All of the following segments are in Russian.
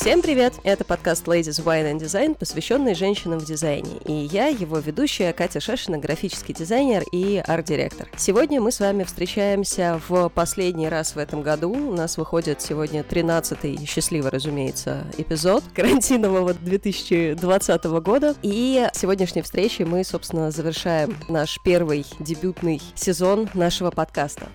Всем привет! Это подкаст Ladies Wine and Design, посвященный женщинам в дизайне. И я, его ведущая, Катя Шашина, графический дизайнер и арт-директор. Сегодня мы с вами встречаемся в последний раз в этом году. У нас выходит сегодня 13-й, счастливо, разумеется, эпизод карантинового 2020 года. И сегодняшней встречей мы, собственно, завершаем наш первый дебютный сезон нашего подкаста.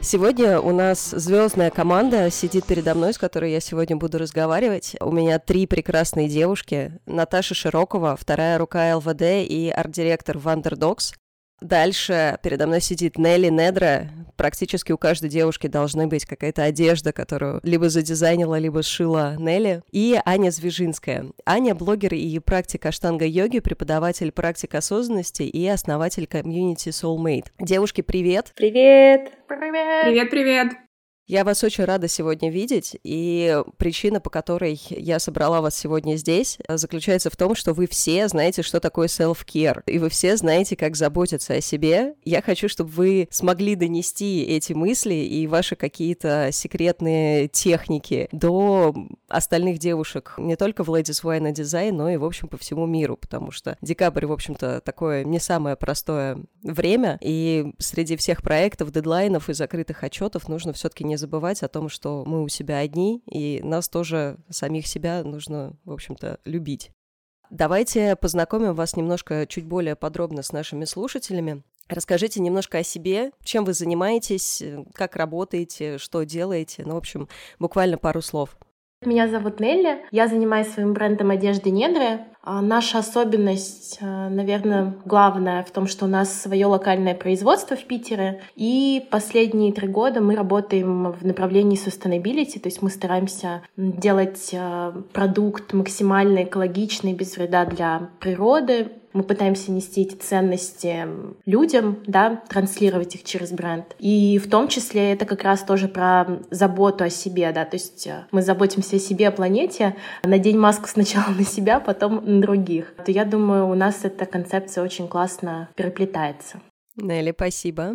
Сегодня у нас звездная команда сидит передо мной, с которой я сегодня буду разговаривать. У меня три прекрасные девушки. Наташа Широкова, вторая рука ЛВД и арт-директор Вандердокс. Дальше передо мной сидит Нелли Недра. Практически у каждой девушки должна быть какая-то одежда, которую либо задизайнила, либо сшила Нелли. И Аня Звежинская. Аня — блогер и практик аштанга-йоги, преподаватель практик осознанности и основатель комьюнити Soulmate. Девушки, привет! Привет! Привет! Привет-привет! Я вас очень рада сегодня видеть, и причина, по которой я собрала вас сегодня здесь, заключается в том, что вы все знаете, что такое self-care, и вы все знаете, как заботиться о себе. Я хочу, чтобы вы смогли донести эти мысли и ваши какие-то секретные техники до остальных девушек, не только в Ladies Wine Design, но и, в общем, по всему миру, потому что декабрь, в общем-то, такое не самое простое время, и среди всех проектов, дедлайнов и закрытых отчетов нужно все-таки не забывать о том, что мы у себя одни, и нас тоже, самих себя, нужно, в общем-то, любить. Давайте познакомим вас немножко чуть более подробно с нашими слушателями. Расскажите немножко о себе, чем вы занимаетесь, как работаете, что делаете. Ну, в общем, буквально пару слов. Меня зовут Нелли. Я занимаюсь своим брендом одежды Недры. А наша особенность, а, наверное, главная в том, что у нас свое локальное производство в Питере. И последние три года мы работаем в направлении sustainability, то есть мы стараемся делать а, продукт максимально экологичный, без вреда для природы, мы пытаемся нести эти ценности людям, да, транслировать их через бренд. И в том числе это как раз тоже про заботу о себе, да, то есть э, мы заботимся о себе, о планете, надень маску сначала на себя, потом на других. То я думаю, у нас эта концепция очень классно переплетается. Нелли, спасибо.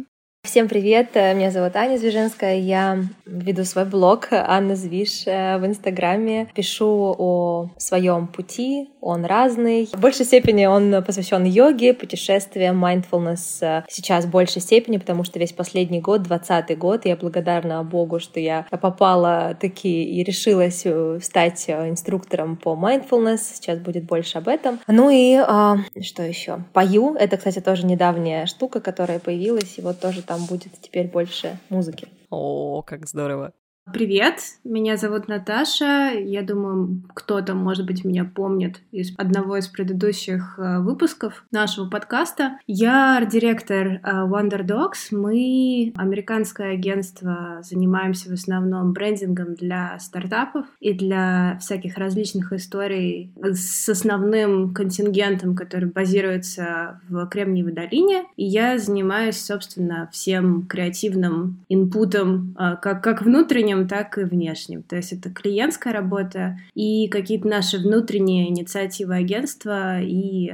Всем привет, э, меня зовут Аня Звиженская, я веду свой блог Анна Звиж э, в Инстаграме, пишу о своем пути, он разный. В большей степени он посвящен йоге, путешествиям, mindfulness э, сейчас в большей степени, потому что весь последний год, двадцатый год, я благодарна Богу, что я попала таки и решилась стать инструктором по mindfulness, сейчас будет больше об этом. Ну и а, что еще? Пою, это, кстати, тоже недавняя штука, которая появилась, и вот тоже там будет теперь больше музыки. О, как здорово. Привет, меня зовут Наташа. Я думаю, кто-то, может быть, меня помнит из одного из предыдущих э, выпусков нашего подкаста. Я арт-директор э, Wonder Dogs. Мы американское агентство, занимаемся в основном брендингом для стартапов и для всяких различных историй с основным контингентом, который базируется в Кремниевой долине. И я занимаюсь, собственно, всем креативным инпутом, э, как, как внутренним, внутренним, так и внешним. То есть это клиентская работа и какие-то наши внутренние инициативы агентства и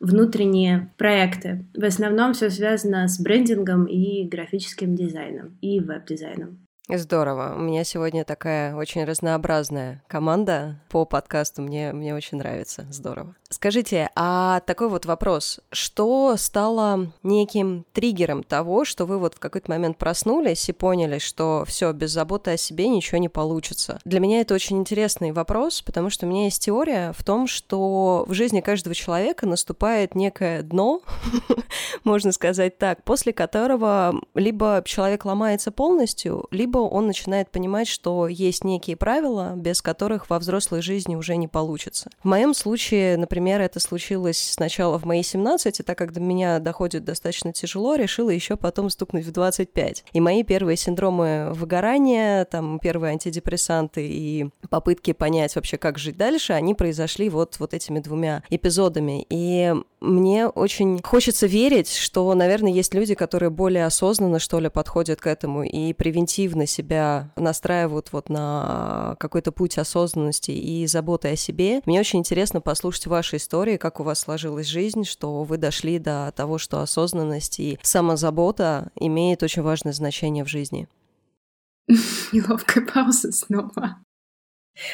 внутренние проекты. В основном все связано с брендингом и графическим дизайном и веб-дизайном. Здорово. У меня сегодня такая очень разнообразная команда по подкасту. Мне, мне очень нравится. Здорово. Скажите, а такой вот вопрос. Что стало неким триггером того, что вы вот в какой-то момент проснулись и поняли, что все, без заботы о себе ничего не получится? Для меня это очень интересный вопрос, потому что у меня есть теория в том, что в жизни каждого человека наступает некое дно, можно сказать так, после которого либо человек ломается полностью, либо он начинает понимать, что есть некие правила, без которых во взрослой жизни уже не получится. В моем случае, например, это случилось сначала в мои 17, и так как до меня доходит достаточно тяжело, решила еще потом стукнуть в 25. И мои первые синдромы выгорания, там первые антидепрессанты и попытки понять вообще, как жить дальше, они произошли вот, вот этими двумя эпизодами. И мне очень хочется верить, что, наверное, есть люди, которые более осознанно, что ли, подходят к этому и превентивно себя настраивают вот на какой-то путь осознанности и заботы о себе. Мне очень интересно послушать ваши истории, как у вас сложилась жизнь, что вы дошли до того, что осознанность и самозабота имеет очень важное значение в жизни. Неловкая пауза снова.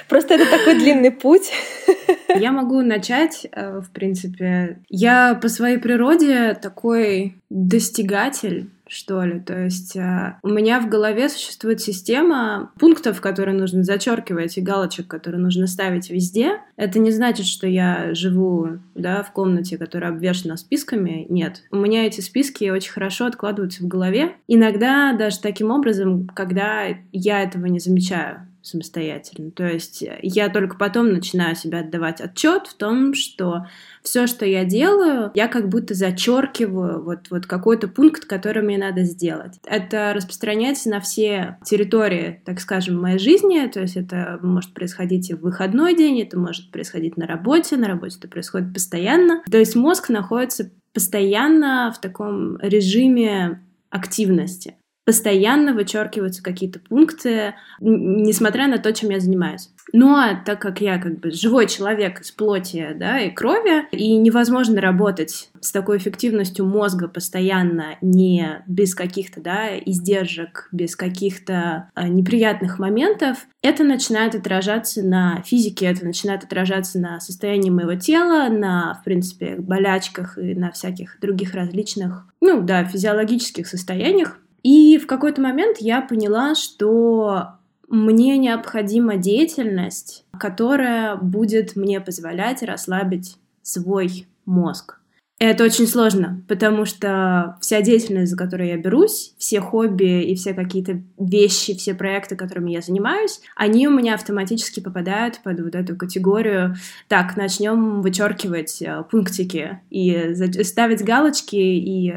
Просто это такой длинный путь. Я могу начать, э, в принципе. Я по своей природе такой достигатель что ли. То есть э, у меня в голове существует система пунктов, которые нужно зачеркивать, и галочек, которые нужно ставить везде. Это не значит, что я живу да, в комнате, которая обвешена списками. Нет. У меня эти списки очень хорошо откладываются в голове. Иногда даже таким образом, когда я этого не замечаю самостоятельно. То есть я только потом начинаю себе отдавать отчет в том, что все, что я делаю, я как будто зачеркиваю вот, вот какой-то пункт, который мне надо сделать. Это распространяется на все территории, так скажем, моей жизни. То есть это может происходить и в выходной день, это может происходить на работе, на работе это происходит постоянно. То есть мозг находится постоянно в таком режиме активности постоянно вычеркиваются какие-то пункты, несмотря на то, чем я занимаюсь. Ну а так как я как бы живой человек из плоти да, и крови, и невозможно работать с такой эффективностью мозга постоянно, не без каких-то да, издержек, без каких-то а, неприятных моментов, это начинает отражаться на физике, это начинает отражаться на состоянии моего тела, на, в принципе, болячках и на всяких других различных, ну да, физиологических состояниях. И в какой-то момент я поняла, что мне необходима деятельность, которая будет мне позволять расслабить свой мозг. Это очень сложно, потому что вся деятельность, за которую я берусь, все хобби и все какие-то вещи, все проекты, которыми я занимаюсь, они у меня автоматически попадают под вот эту категорию. Так, начнем вычеркивать э, пунктики и ставить галочки и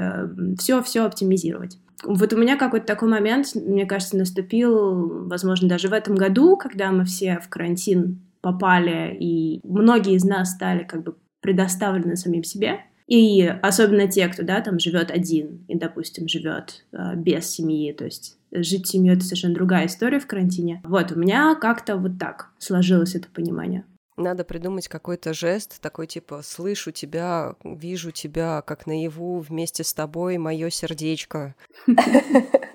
все-все э, оптимизировать. Вот у меня какой-то такой момент, мне кажется, наступил, возможно, даже в этом году, когда мы все в карантин попали, и многие из нас стали как бы предоставлены самим себе. И особенно те, кто, да, там живет один и, допустим, живет э, без семьи, то есть жить семьей это совершенно другая история в карантине. Вот, у меня как-то вот так сложилось это понимание. Надо придумать какой-то жест, такой типа «слышу тебя, вижу тебя, как наяву, вместе с тобой мое сердечко».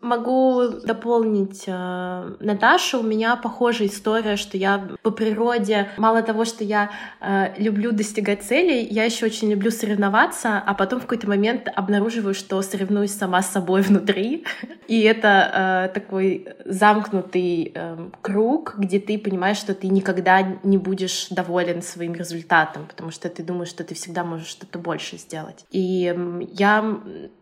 Могу дополнить э, Наташу. У меня похожая история, что я по природе, мало того, что я э, люблю достигать целей, я еще очень люблю соревноваться, а потом в какой-то момент обнаруживаю, что соревнуюсь сама с собой внутри. И это э, такой замкнутый э, круг, где ты понимаешь, что ты никогда не будешь доволен своим результатом, потому что ты думаешь, что ты всегда можешь что-то больше сделать. И э, я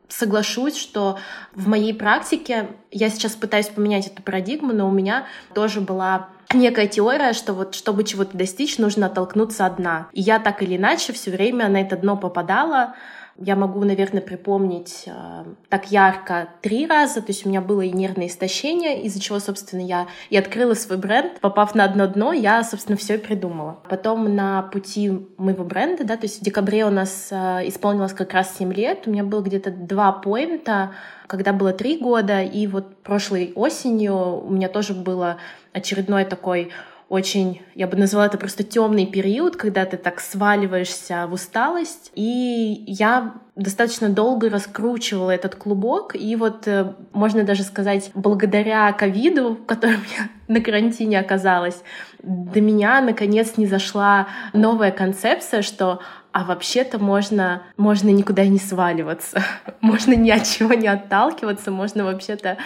соглашусь, что в моей практике я сейчас пытаюсь поменять эту парадигму, но у меня тоже была некая теория, что вот чтобы чего-то достичь, нужно оттолкнуться одна. И я так или иначе все время на это дно попадала, я могу, наверное, припомнить э, так ярко три раза. То есть у меня было и нервное истощение, из-за чего, собственно, я и открыла свой бренд. Попав на одно дно, я, собственно, все и придумала. Потом на пути моего бренда, да, то есть в декабре у нас э, исполнилось как раз 7 лет. У меня было где-то два поинта, когда было три года, и вот прошлой осенью у меня тоже было очередной такой очень, я бы назвала это просто темный период, когда ты так сваливаешься в усталость. И я достаточно долго раскручивала этот клубок, и вот э, можно даже сказать, благодаря ковиду, в котором я на карантине оказалась, до меня наконец не зашла новая концепция, что а вообще-то можно, можно никуда не сваливаться, можно ни от чего не отталкиваться, можно вообще-то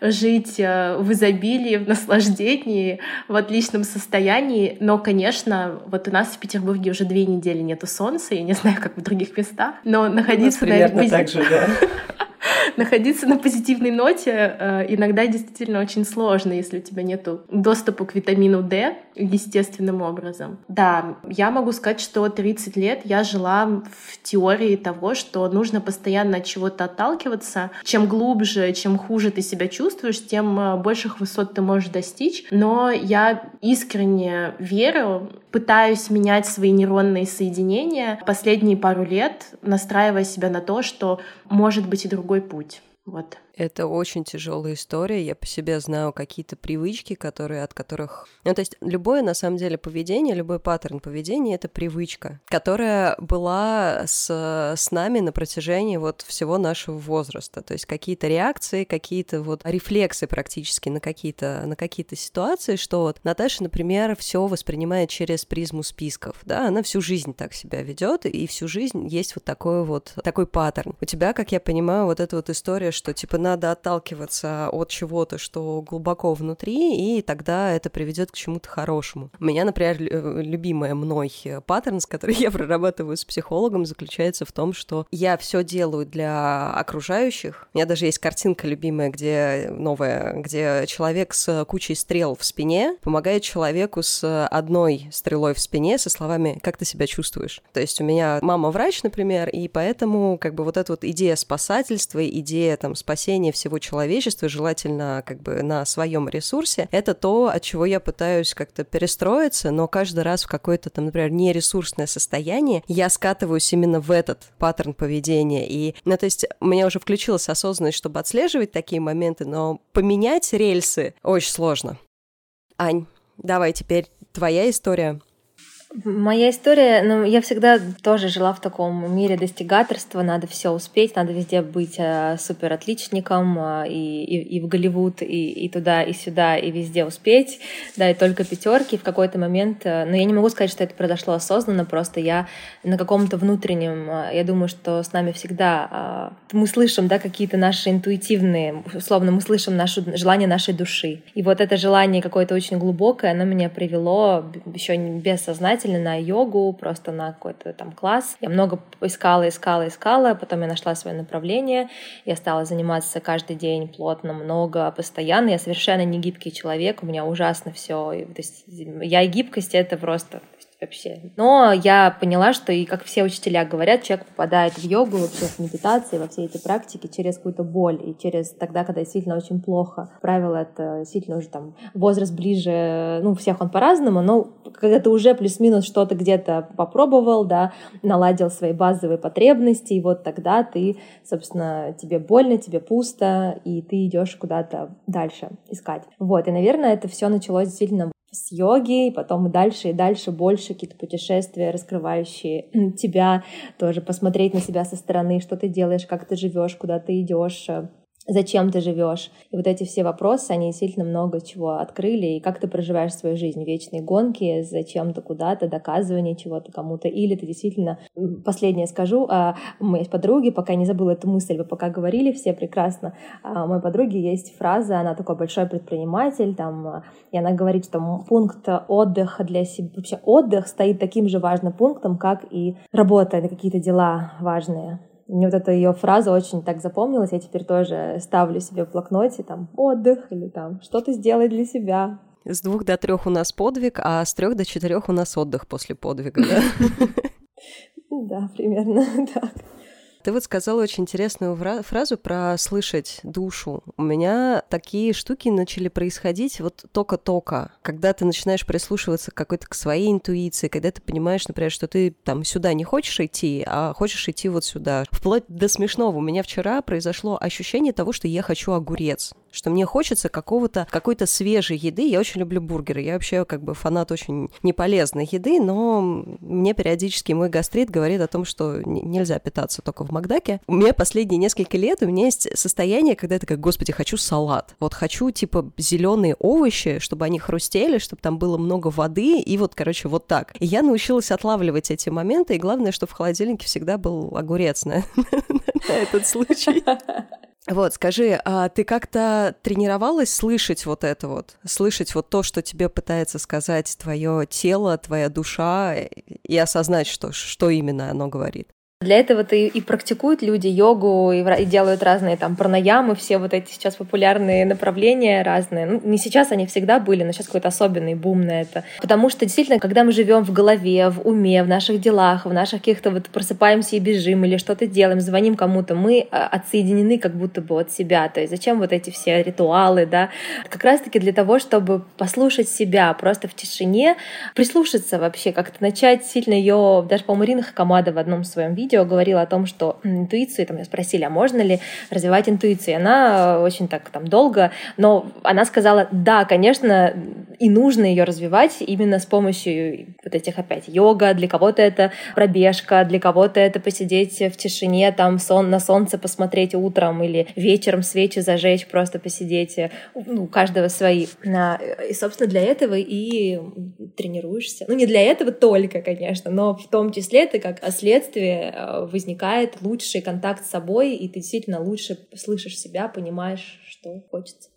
жить э, в изобилии, в наслаждении, в отличном состоянии. Но, конечно, вот у нас в Петербурге уже две недели нету солнца, я не знаю, как в других местах, но находиться на... так же, да. находиться на позитивной ноте э, иногда действительно очень сложно, если у тебя нет доступа к витамину D естественным образом. Да, я могу сказать, что 30 лет я жила в теории того, что нужно постоянно от чего-то отталкиваться. Чем глубже, чем хуже ты себя чувствуешь, тем э, больших высот ты можешь достичь. Но я искренне верю, пытаюсь менять свои нейронные соединения последние пару лет, настраивая себя на то, что может быть и другой путь. Вот. Это очень тяжелая история. Я по себе знаю какие-то привычки, которые от которых... Ну, то есть любое, на самом деле, поведение, любой паттерн поведения — это привычка, которая была с, с нами на протяжении вот всего нашего возраста. То есть какие-то реакции, какие-то вот рефлексы практически на какие-то на какие-то ситуации, что вот Наташа, например, все воспринимает через призму списков, да, она всю жизнь так себя ведет, и всю жизнь есть вот такой вот такой паттерн. У тебя, как я понимаю, вот эта вот история, что типа надо отталкиваться от чего-то, что глубоко внутри, и тогда это приведет к чему-то хорошему. У меня, например, э, любимая мной паттерн, с которой я прорабатываю с психологом, заключается в том, что я все делаю для окружающих. У меня даже есть картинка любимая, где новая, где человек с кучей стрел в спине помогает человеку с одной стрелой в спине со словами «как ты себя чувствуешь?». То есть у меня мама врач, например, и поэтому как бы вот эта вот идея спасательства, идея там спасения всего человечества, желательно как бы на своем ресурсе, это то, от чего я пытаюсь как-то перестроиться, но каждый раз в какое-то там, например, нересурсное состояние я скатываюсь именно в этот паттерн поведения. И, ну, то есть у меня уже включилась осознанность, чтобы отслеживать такие моменты, но поменять рельсы очень сложно. Ань, давай теперь твоя история. Моя история, ну, я всегда тоже жила в таком мире достигаторства, надо все успеть, надо везде быть э, супер отличником, э, и, и, в Голливуд, и, и туда, и сюда, и везде успеть, да, и только пятерки в какой-то момент, э, но я не могу сказать, что это произошло осознанно, просто я на каком-то внутреннем, э, я думаю, что с нами всегда э, мы слышим, да, какие-то наши интуитивные, условно, мы слышим нашу, желание нашей души, и вот это желание какое-то очень глубокое, оно меня привело еще бессознательно самостоятельно на йогу, просто на какой-то там класс. Я много искала, искала, искала, потом я нашла свое направление, я стала заниматься каждый день плотно, много, постоянно. Я совершенно не гибкий человек, у меня ужасно все. То есть я и гибкость — это просто вообще. Но я поняла, что и как все учителя говорят, человек попадает в йогу, вообще в медитации, во все эти практики через какую-то боль и через тогда, когда действительно очень плохо. Правило это действительно уже там возраст ближе, ну, всех он по-разному, но когда ты уже плюс-минус что-то где-то попробовал, да, наладил свои базовые потребности, и вот тогда ты, собственно, тебе больно, тебе пусто, и ты идешь куда-то дальше искать. Вот, и, наверное, это все началось действительно с йоги, и потом дальше, и дальше больше какие-то путешествия, раскрывающие тебя, тоже посмотреть на себя со стороны, что ты делаешь, как ты живешь, куда ты идешь, зачем ты живешь. И вот эти все вопросы, они действительно много чего открыли. И как ты проживаешь свою жизнь? Вечные гонки, зачем-то куда-то, доказывание чего-то кому-то. Или ты действительно... Последнее скажу. А, моей подруги, пока не забыла эту мысль, вы пока говорили все прекрасно, а, у моей подруги есть фраза, она такой большой предприниматель, там, и она говорит, что пункт отдыха для себя... Вообще отдых стоит таким же важным пунктом, как и работа какие-то дела важные. Мне вот эта ее фраза очень так запомнилась. Я теперь тоже ставлю себе в блокноте там отдых или там что-то сделать для себя. С двух до трех у нас подвиг, а с трех до четырех у нас отдых после подвига, да? Да, примерно так. Ты вот сказала очень интересную фразу про слышать душу. У меня такие штуки начали происходить вот только-только, когда ты начинаешь прислушиваться какой-то к своей интуиции, когда ты понимаешь, например, что ты там сюда не хочешь идти, а хочешь идти вот сюда. Вплоть до смешного. У меня вчера произошло ощущение того, что я хочу огурец что мне хочется какого-то, какой-то свежей еды. Я очень люблю бургеры. Я вообще как бы фанат очень неполезной еды, но мне периодически мой гастрит говорит о том, что нельзя питаться только в Макдаке. У меня последние несколько лет у меня есть состояние, когда я такая, господи, хочу салат. Вот хочу, типа, зеленые овощи, чтобы они хрустели, чтобы там было много воды, и вот, короче, вот так. И я научилась отлавливать эти моменты, и главное, что в холодильнике всегда был огурец на, этот случай. Вот, скажи, а ты как-то тренировалась слышать вот это вот, слышать вот то, что тебе пытается сказать твое тело, твоя душа, и осознать, что, что именно оно говорит? Для этого-то и, и практикуют люди йогу, и, и делают разные там пранаямы, все вот эти сейчас популярные направления разные. Ну, не сейчас они всегда были, но сейчас какой-то особенный бум на это. Потому что действительно, когда мы живем в голове, в уме, в наших делах, в наших каких-то вот просыпаемся и бежим или что-то делаем, звоним кому-то, мы а, отсоединены как будто бы от себя. То есть зачем вот эти все ритуалы, да? Как раз-таки для того, чтобы послушать себя просто в тишине, прислушаться вообще, как-то начать сильно ее, даже, по-моему, Ирина Хакамада в одном своем видео видео говорила о том, что интуицию, там, меня спросили, а можно ли развивать интуицию? Она очень так там долго, но она сказала, да, конечно, и нужно ее развивать именно с помощью вот этих опять йога, для кого-то это пробежка, для кого-то это посидеть в тишине, там сон, на солнце посмотреть утром или вечером свечи зажечь, просто посидеть, ну, у каждого свои. И, собственно, для этого и тренируешься. Ну, не для этого только, конечно, но в том числе это как следствие э, возникает лучший контакт с собой, и ты действительно лучше слышишь себя, понимаешь, что хочется.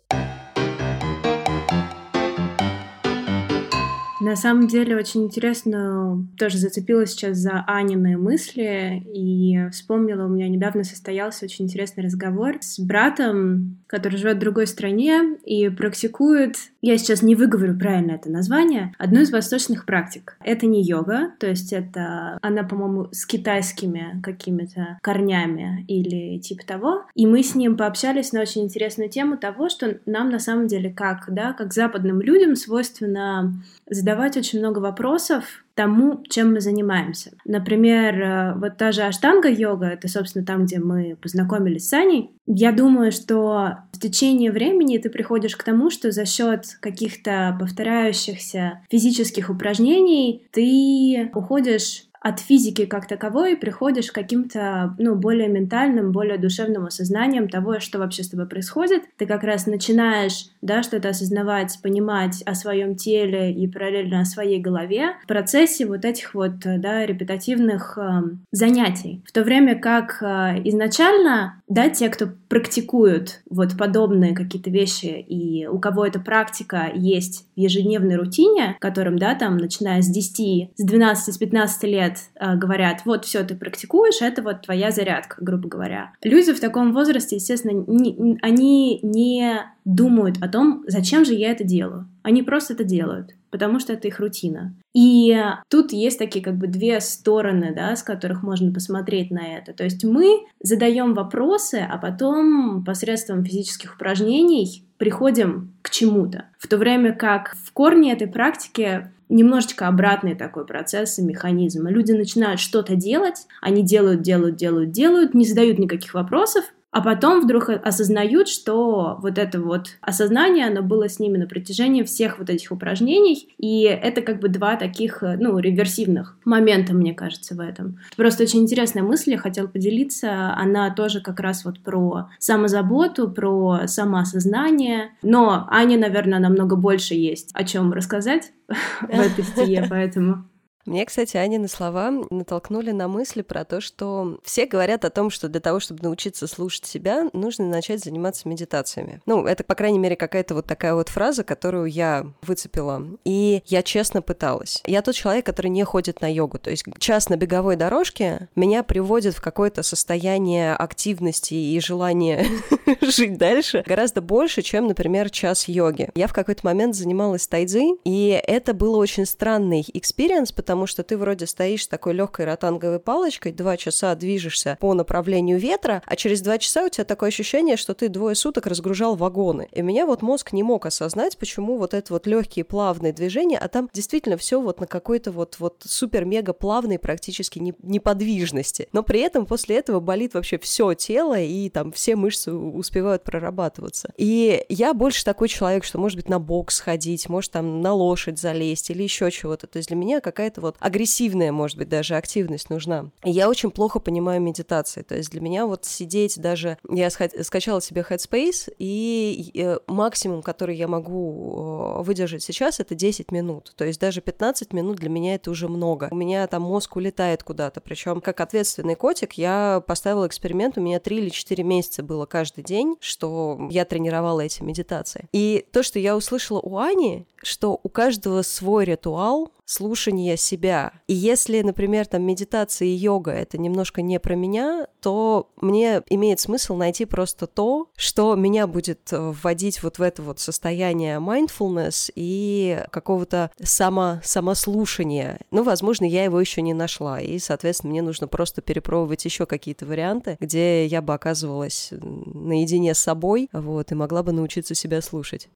На самом деле очень интересно, тоже зацепилась сейчас за Анины мысли и вспомнила, у меня недавно состоялся очень интересный разговор с братом, который живет в другой стране и практикует, я сейчас не выговорю правильно это название, одну из восточных практик. Это не йога, то есть это она, по-моему, с китайскими какими-то корнями или типа того. И мы с ним пообщались на очень интересную тему того, что нам на самом деле как, да, как западным людям свойственно задавать очень много вопросов тому, чем мы занимаемся. Например, э, вот та же аштанга-йога, это, собственно, там, где мы познакомились с Аней. Я думаю, что в течение времени ты приходишь к тому, что за счет каких-то повторяющихся физических упражнений ты уходишь от физики как таковой приходишь к каким-то, ну, более ментальным, более душевным осознанием того, что вообще с тобой происходит. Ты как раз начинаешь, да, что-то осознавать, понимать о своем теле и параллельно о своей голове в процессе вот этих вот, да, репетативных э, занятий. В то время как э, изначально, да, те, кто практикуют вот подобные какие-то вещи, и у кого эта практика есть в ежедневной рутине, которым, да, там, начиная с 10, с 12, с 15 лет, лет э, говорят, вот все, ты практикуешь, это вот твоя зарядка, грубо говоря. Люди в таком возрасте, естественно, не, они не думают о том, зачем же я это делаю. Они просто это делают, потому что это их рутина. И тут есть такие как бы две стороны, да, с которых можно посмотреть на это. То есть мы задаем вопросы, а потом посредством физических упражнений приходим чему-то. В то время как в корне этой практики немножечко обратный такой процесс и механизм. Люди начинают что-то делать, они делают, делают, делают, делают, не задают никаких вопросов, а потом вдруг осознают, что вот это вот осознание, оно было с ними на протяжении всех вот этих упражнений, и это как бы два таких, ну, реверсивных момента, мне кажется, в этом. Просто очень интересная мысль, я хотела поделиться, она тоже как раз вот про самозаботу, про самоосознание, но Ане, наверное, намного больше есть о чем рассказать в этой статье, поэтому мне, кстати, Анины слова натолкнули на мысли про то, что все говорят о том, что для того, чтобы научиться слушать себя, нужно начать заниматься медитациями. Ну, это, по крайней мере, какая-то вот такая вот фраза, которую я выцепила. И я честно пыталась. Я тот человек, который не ходит на йогу. То есть час на беговой дорожке меня приводит в какое-то состояние активности и желания жить дальше гораздо больше, чем, например, час йоги. Я в какой-то момент занималась тайцзи, и это был очень странный experience, потому потому что ты вроде стоишь такой легкой ротанговой палочкой, два часа движешься по направлению ветра, а через два часа у тебя такое ощущение, что ты двое суток разгружал вагоны. И меня вот мозг не мог осознать, почему вот это вот легкие плавные движения, а там действительно все вот на какой-то вот, вот супер-мега плавной практически неподвижности. Но при этом после этого болит вообще все тело, и там все мышцы успевают прорабатываться. И я больше такой человек, что может быть на бокс ходить, может там на лошадь залезть или еще чего-то. То есть для меня какая-то вот агрессивная, может быть, даже активность нужна. Я очень плохо понимаю медитации. То есть для меня вот сидеть даже... Я скачала себе Headspace, и э, максимум, который я могу э, выдержать сейчас, это 10 минут. То есть даже 15 минут для меня это уже много. У меня там мозг улетает куда-то. Причем как ответственный котик я поставила эксперимент, у меня 3 или 4 месяца было каждый день, что я тренировала эти медитации. И то, что я услышала у Ани, что у каждого свой ритуал слушания себя. И если, например, там медитация и йога — это немножко не про меня, то мне имеет смысл найти просто то, что меня будет э, вводить вот в это вот состояние mindfulness и какого-то само, самослушания. Ну, возможно, я его еще не нашла, и, соответственно, мне нужно просто перепробовать еще какие-то варианты, где я бы оказывалась наедине с собой, вот, и могла бы научиться себя слушать.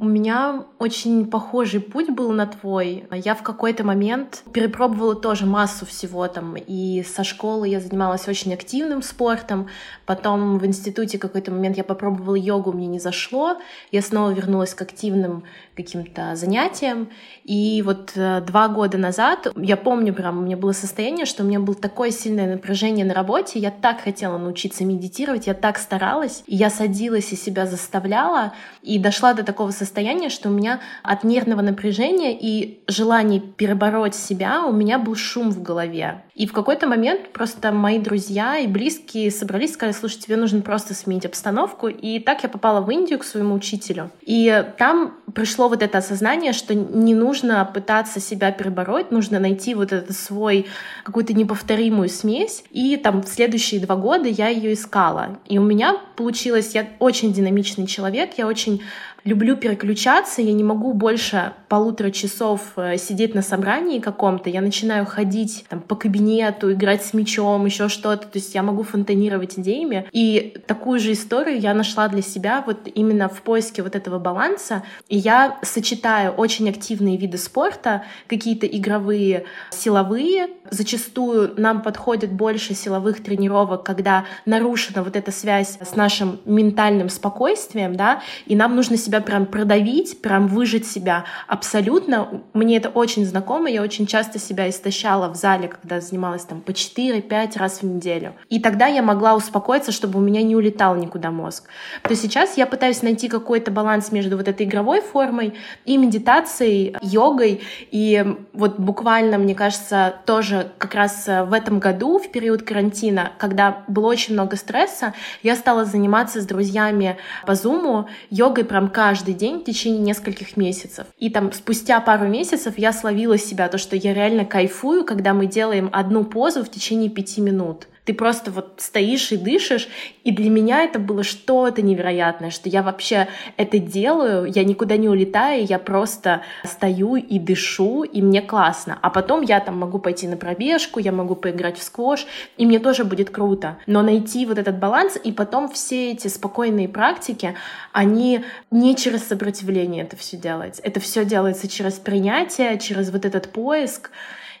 У меня очень похожий путь был на твой. Я в какой-то момент перепробовала тоже массу всего там. И со школы я занималась очень активным спортом. Потом в институте какой-то момент я попробовала йогу, мне не зашло. Я снова вернулась к активным каким-то занятиям. И вот э, два года назад, я помню прям, у меня было состояние, что у меня было такое сильное напряжение на работе, я так хотела научиться медитировать, я так старалась, и я садилась и себя заставляла, и дошла до такого состояния, что у меня от нервного напряжения и желания перебороть себя у меня был шум в голове. И в какой-то момент просто мои друзья и близкие собрались и сказали, слушай, тебе нужно просто сменить обстановку. И так я попала в Индию к своему учителю. И там пришло вот это осознание, что не нужно пытаться себя перебороть, нужно найти вот этот свой, какую-то неповторимую смесь. И там в следующие два года я ее искала. И у меня получилось, я очень динамичный человек, я очень люблю переключаться, я не могу больше полутора часов э, сидеть на собрании каком-то, я начинаю ходить там, по кабинету, играть с мячом, еще что-то, то есть я могу фонтанировать идеями. И такую же историю я нашла для себя вот именно в поиске вот этого баланса. И я сочетаю очень активные виды спорта, какие-то игровые, силовые. Зачастую нам подходит больше силовых тренировок, когда нарушена вот эта связь с нашим ментальным спокойствием, да, и нам нужно себя прям продавить, прям выжить себя абсолютно. Мне это очень знакомо, я очень часто себя истощала в зале, когда занималась там по 4-5 раз в неделю. И тогда я могла успокоиться, чтобы у меня не улетал никуда мозг. То сейчас я пытаюсь найти какой-то баланс между вот этой игровой формой и медитацией, йогой. И вот буквально, мне кажется, тоже как раз в этом году, в период карантина, когда было очень много стресса, я стала заниматься с друзьями по зуму йогой прям каждый день в течение нескольких месяцев. И там спустя пару месяцев я словила себя, то, что я реально кайфую, когда мы делаем одну позу в течение пяти минут. Ты просто вот стоишь и дышишь, и для меня это было что-то невероятное, что я вообще это делаю, я никуда не улетаю, я просто стою и дышу, и мне классно. А потом я там могу пойти на пробежку, я могу поиграть в сквош, и мне тоже будет круто. Но найти вот этот баланс, и потом все эти спокойные практики, они не через сопротивление это все делается. Это все делается через принятие, через вот этот поиск.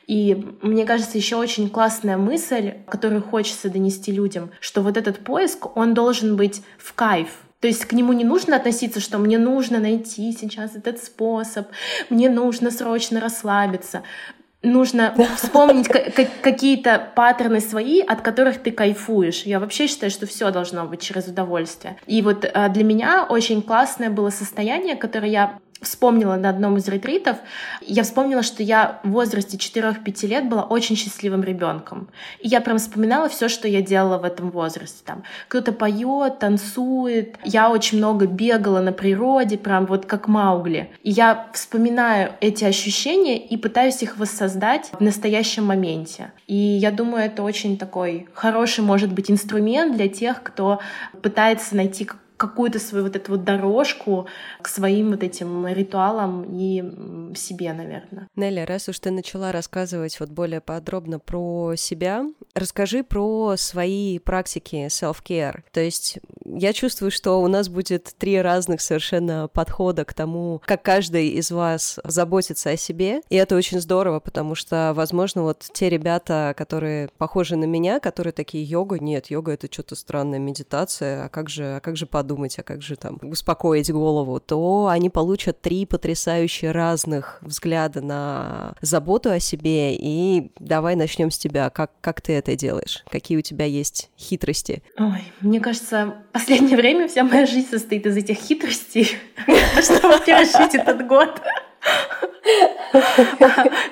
И мне кажется, еще очень классная мысль, которую хочется донести людям, что вот этот поиск, он должен быть в кайф. То есть к нему не нужно относиться, что мне нужно найти сейчас этот способ, мне нужно срочно расслабиться. Нужно вспомнить какие-то паттерны свои, от которых ты кайфуешь. Я вообще считаю, что все должно быть через удовольствие. И вот а, для меня очень классное было состояние, которое я вспомнила на одном из ретритов, я вспомнила, что я в возрасте 4-5 лет была очень счастливым ребенком. И я прям вспоминала все, что я делала в этом возрасте. Там кто-то поет, танцует. Я очень много бегала на природе, прям вот как Маугли. И я вспоминаю эти ощущения и пытаюсь их воссоздать в настоящем моменте. И я думаю, это очень такой хороший, может быть, инструмент для тех, кто пытается найти какую-то свою вот эту вот дорожку к своим вот этим ритуалам и себе, наверное. Нелли, раз уж ты начала рассказывать вот более подробно про себя, расскажи про свои практики self-care. То есть я чувствую, что у нас будет три разных совершенно подхода к тому, как каждый из вас заботится о себе, и это очень здорово, потому что, возможно, вот те ребята, которые похожи на меня, которые такие йога, нет, йога это что-то странная медитация, а как же, а как же подумать подумать, а как же там успокоить голову, то они получат три потрясающе разных взгляда на заботу о себе. И давай начнем с тебя. Как, как ты это делаешь? Какие у тебя есть хитрости? Ой, мне кажется, в последнее время вся моя жизнь состоит из этих хитростей, чтобы пережить этот год.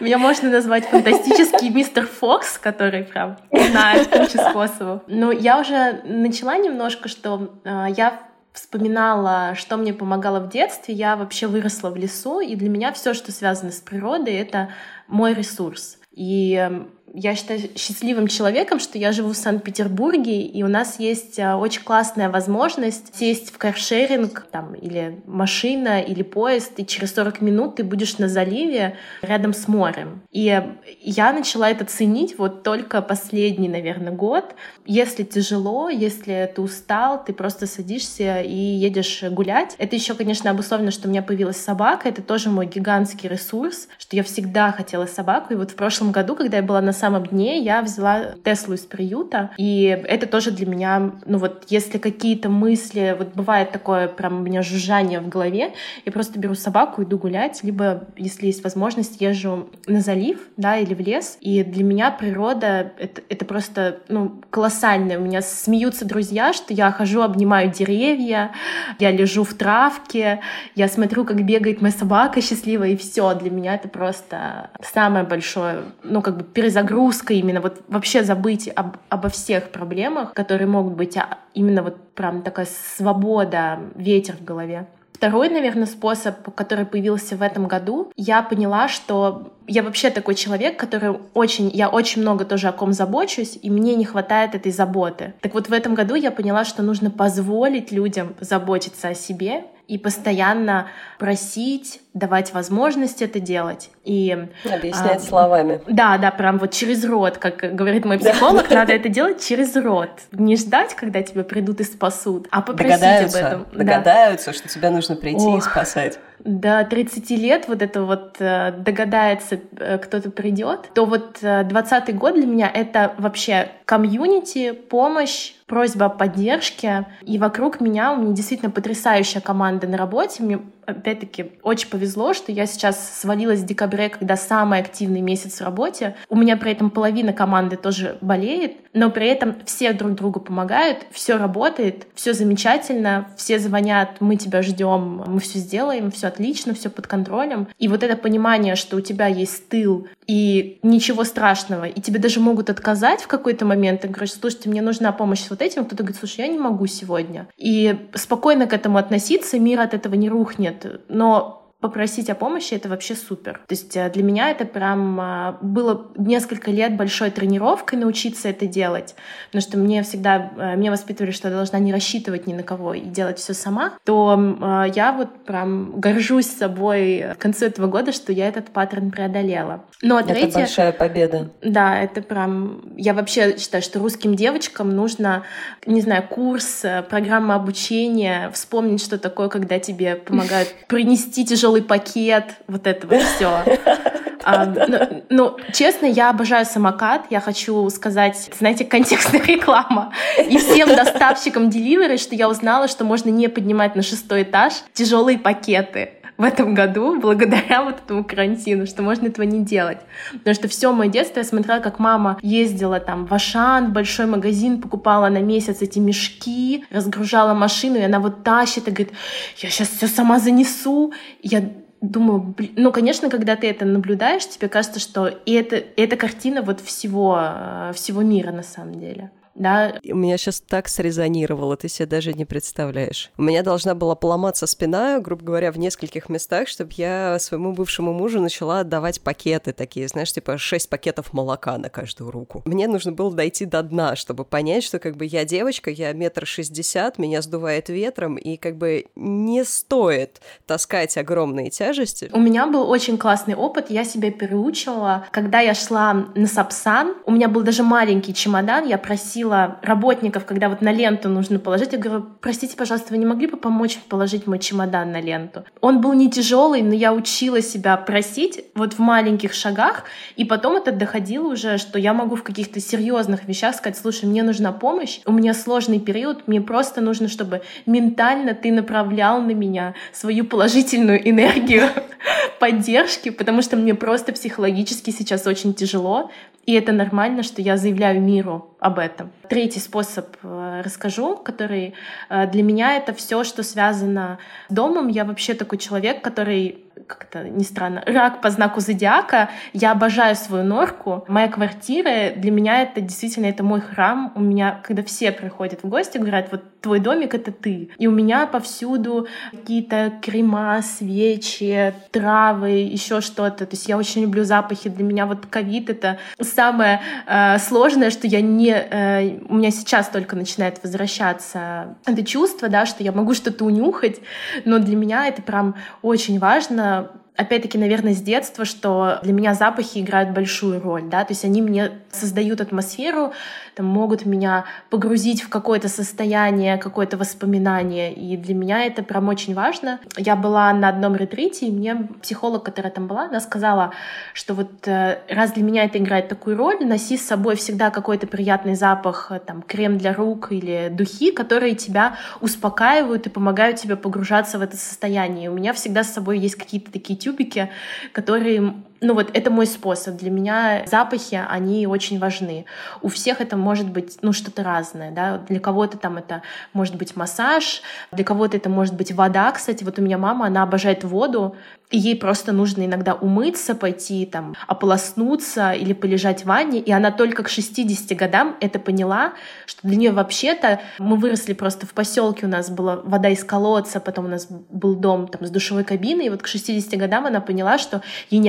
Меня можно назвать фантастический мистер Фокс, который прям знает кучу способов. Но я уже начала немножко, что э, я вспоминала, что мне помогало в детстве, я вообще выросла в лесу, и для меня все, что связано с природой, это мой ресурс. И я считаю счастливым человеком, что я живу в Санкт-Петербурге, и у нас есть а, очень классная возможность сесть в каршеринг там, или машина, или поезд, и через 40 минут ты будешь на заливе рядом с морем. И я начала это ценить вот только последний, наверное, год. Если тяжело, если ты устал, ты просто садишься и едешь гулять. Это еще, конечно, обусловлено, что у меня появилась собака. Это тоже мой гигантский ресурс, что я всегда хотела собаку. И вот в прошлом году, когда я была на самом дне, я взяла Теслу из приюта. И это тоже для меня, ну вот, если какие-то мысли, вот бывает такое прям у меня жужжание в голове, я просто беру собаку, иду гулять, либо, если есть возможность, езжу на залив, да, или в лес. И для меня природа это, это просто, ну, колоссальное. У меня смеются друзья, что я хожу, обнимаю деревья, я лежу в травке, я смотрю, как бегает моя собака счастливая, и все. Для меня это просто самое большое, ну, как бы перезагрузка именно, вот вообще забыть об, обо всех проблемах, которые могут быть, а именно вот прям такая свобода, ветер в голове. Второй, наверное, способ, который появился в этом году, я поняла, что я вообще такой человек, который очень, я очень много тоже о ком забочусь, и мне не хватает этой заботы. Так вот в этом году я поняла, что нужно позволить людям заботиться о себе и постоянно просить, давать возможность это делать. И, Объяснять а, словами. Да, да, прям вот через рот, как говорит мой психолог, надо это делать через рот. Не ждать, когда тебя придут и спасут, а попросить об этом. Догадаются, что тебе нужно прийти и спасать до 30 лет вот это вот э, догадается, э, кто-то придет, то вот 20 э, год для меня это вообще комьюнити, помощь, просьба о поддержке. И вокруг меня у меня действительно потрясающая команда на работе. Мне опять-таки, очень повезло, что я сейчас свалилась в декабре, когда самый активный месяц в работе. У меня при этом половина команды тоже болеет, но при этом все друг другу помогают, все работает, все замечательно, все звонят, мы тебя ждем, мы все сделаем, все отлично, все под контролем. И вот это понимание, что у тебя есть тыл, и ничего страшного, и тебе даже могут отказать в какой-то момент, ты говоришь, слушайте, мне нужна помощь с вот этим, кто-то говорит, слушай, я не могу сегодня. И спокойно к этому относиться, мир от этого не рухнет, но попросить о помощи, это вообще супер. То есть э, для меня это прям а, было несколько лет большой тренировкой научиться это делать, потому что мне всегда, э, меня воспитывали, что я должна не рассчитывать ни на кого и делать все сама, то я вот прям горжусь собой в конце этого года, что я этот паттерн преодолела. Ну, а третье... Это большая победа. Да, это прям... Я вообще считаю, что русским девочкам нужно, не знаю, курс, э, программа обучения, вспомнить, что такое, когда тебе помогают принести тяжелый тяжелый пакет, вот это вот все. А, ну, ну, честно, я обожаю самокат. Я хочу сказать, знаете, контекстная реклама. И всем доставщикам деливеры, что я узнала, что можно не поднимать на шестой этаж тяжелые пакеты в этом году благодаря вот этому карантину, что можно этого не делать. Потому что все мое детство я смотрела, как мама ездила там в Ашан, большой магазин, покупала на месяц эти мешки, разгружала машину, и она вот тащит и говорит, я сейчас все сама занесу. И я думаю, блин, ну, конечно, когда ты это наблюдаешь, тебе кажется, что и это, эта картина вот всего, э, всего мира на самом деле да. У меня сейчас так срезонировало, ты себе даже не представляешь. У меня должна была поломаться спина, грубо говоря, в нескольких местах, чтобы я своему бывшему мужу начала отдавать пакеты такие, знаешь, типа 6 пакетов молока на каждую руку. Мне нужно было дойти до дна, чтобы понять, что как бы я девочка, я метр шестьдесят, меня сдувает ветром, и как бы не стоит таскать огромные тяжести. У меня был очень классный опыт, я себя переучивала. Когда я шла на Сапсан, у меня был даже маленький чемодан, я просила просила работников, когда вот на ленту нужно положить, я говорю, простите, пожалуйста, вы не могли бы помочь положить мой чемодан на ленту? Он был не тяжелый, но я учила себя просить вот в маленьких шагах, и потом это доходило уже, что я могу в каких-то серьезных вещах сказать, слушай, мне нужна помощь, у меня сложный период, мне просто нужно, чтобы ментально ты направлял на меня свою положительную энергию поддержки, потому что мне просто психологически сейчас очень тяжело, и это нормально, что я заявляю миру об этом. Третий способ э, расскажу, который э, для меня это все, что связано с домом. Я вообще такой человек, который как это не странно, рак по знаку зодиака. Я обожаю свою норку. Моя квартира, для меня это действительно это мой храм. У меня, когда все приходят в гости, говорят, вот твой домик — это ты. И у меня повсюду какие-то крема, свечи, травы, еще что-то. То есть я очень люблю запахи. Для меня вот ковид — это самое э, сложное, что я не... Э, у меня сейчас только начинает возвращаться это чувство, да, что я могу что-то унюхать, но для меня это прям очень важно a опять-таки, наверное, с детства, что для меня запахи играют большую роль, да, то есть они мне создают атмосферу, там, могут меня погрузить в какое-то состояние, какое-то воспоминание, и для меня это прям очень важно. Я была на одном ретрите, и мне психолог, которая там была, она сказала, что вот э, раз для меня это играет такую роль, носи с собой всегда какой-то приятный запах, э, там, крем для рук или духи, которые тебя успокаивают и помогают тебе погружаться в это состояние. И у меня всегда с собой есть какие-то такие тюбики, которые ну вот это мой способ. Для меня запахи, они очень важны. У всех это может быть, ну, что-то разное, да. Для кого-то там это может быть массаж, для кого-то это может быть вода, кстати. Вот у меня мама, она обожает воду, и ей просто нужно иногда умыться, пойти там ополоснуться или полежать в ванне, и она только к 60 годам это поняла, что для нее вообще-то мы выросли просто в поселке, у нас была вода из колодца, потом у нас был дом там с душевой кабиной, и вот к 60 годам она поняла, что ей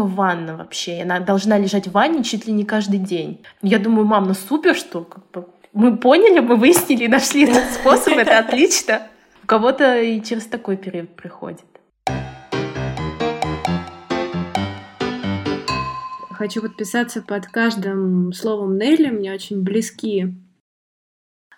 необходима ванна вообще, и она должна лежать в ванне чуть ли не каждый день. Я думаю, мам, ну супер, что мы поняли, мы выяснили, нашли этот способ, это отлично. У кого-то и через такой период приходит. Хочу подписаться под каждым словом Нелли, мне очень близки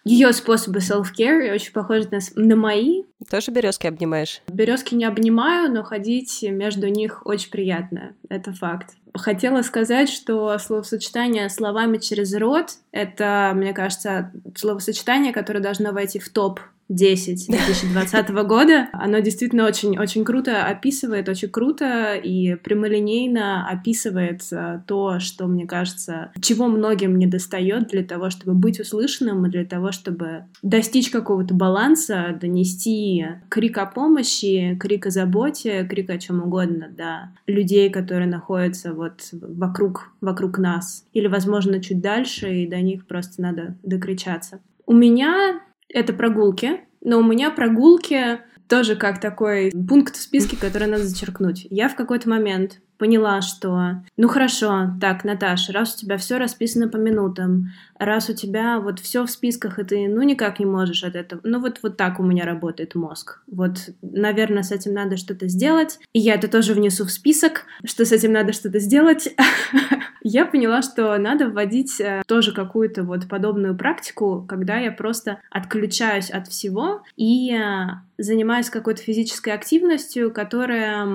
ее способы self-care очень похожи на, на мои. Тоже березки обнимаешь? Березки не обнимаю, но ходить между них очень приятно. Это факт. Хотела сказать, что словосочетание словами через рот — это, мне кажется, словосочетание, которое должно войти в топ 10 2020 года. Оно действительно очень-очень круто описывает, очень круто и прямолинейно описывает э, то, что, мне кажется, чего многим не достает для того, чтобы быть услышанным и для того, чтобы достичь какого-то баланса, донести крик о помощи, крик о заботе, крик о чем угодно, да, людей, которые находятся вот вокруг, вокруг нас. Или, возможно, чуть дальше, и до них просто надо докричаться. У меня это прогулки, но у меня прогулки тоже как такой пункт в списке, который надо зачеркнуть. Я в какой-то момент поняла, что ну хорошо, так, Наташа, раз у тебя все расписано по минутам, раз у тебя вот все в списках, и ты ну никак не можешь от этого, ну вот, вот так у меня работает мозг. Вот, наверное, с этим надо что-то сделать. И я это тоже внесу в список, что с этим надо что-то сделать. Я поняла, что надо вводить э, тоже какую-то вот подобную практику, когда я просто отключаюсь от всего и э, занимаюсь какой-то физической активностью, которая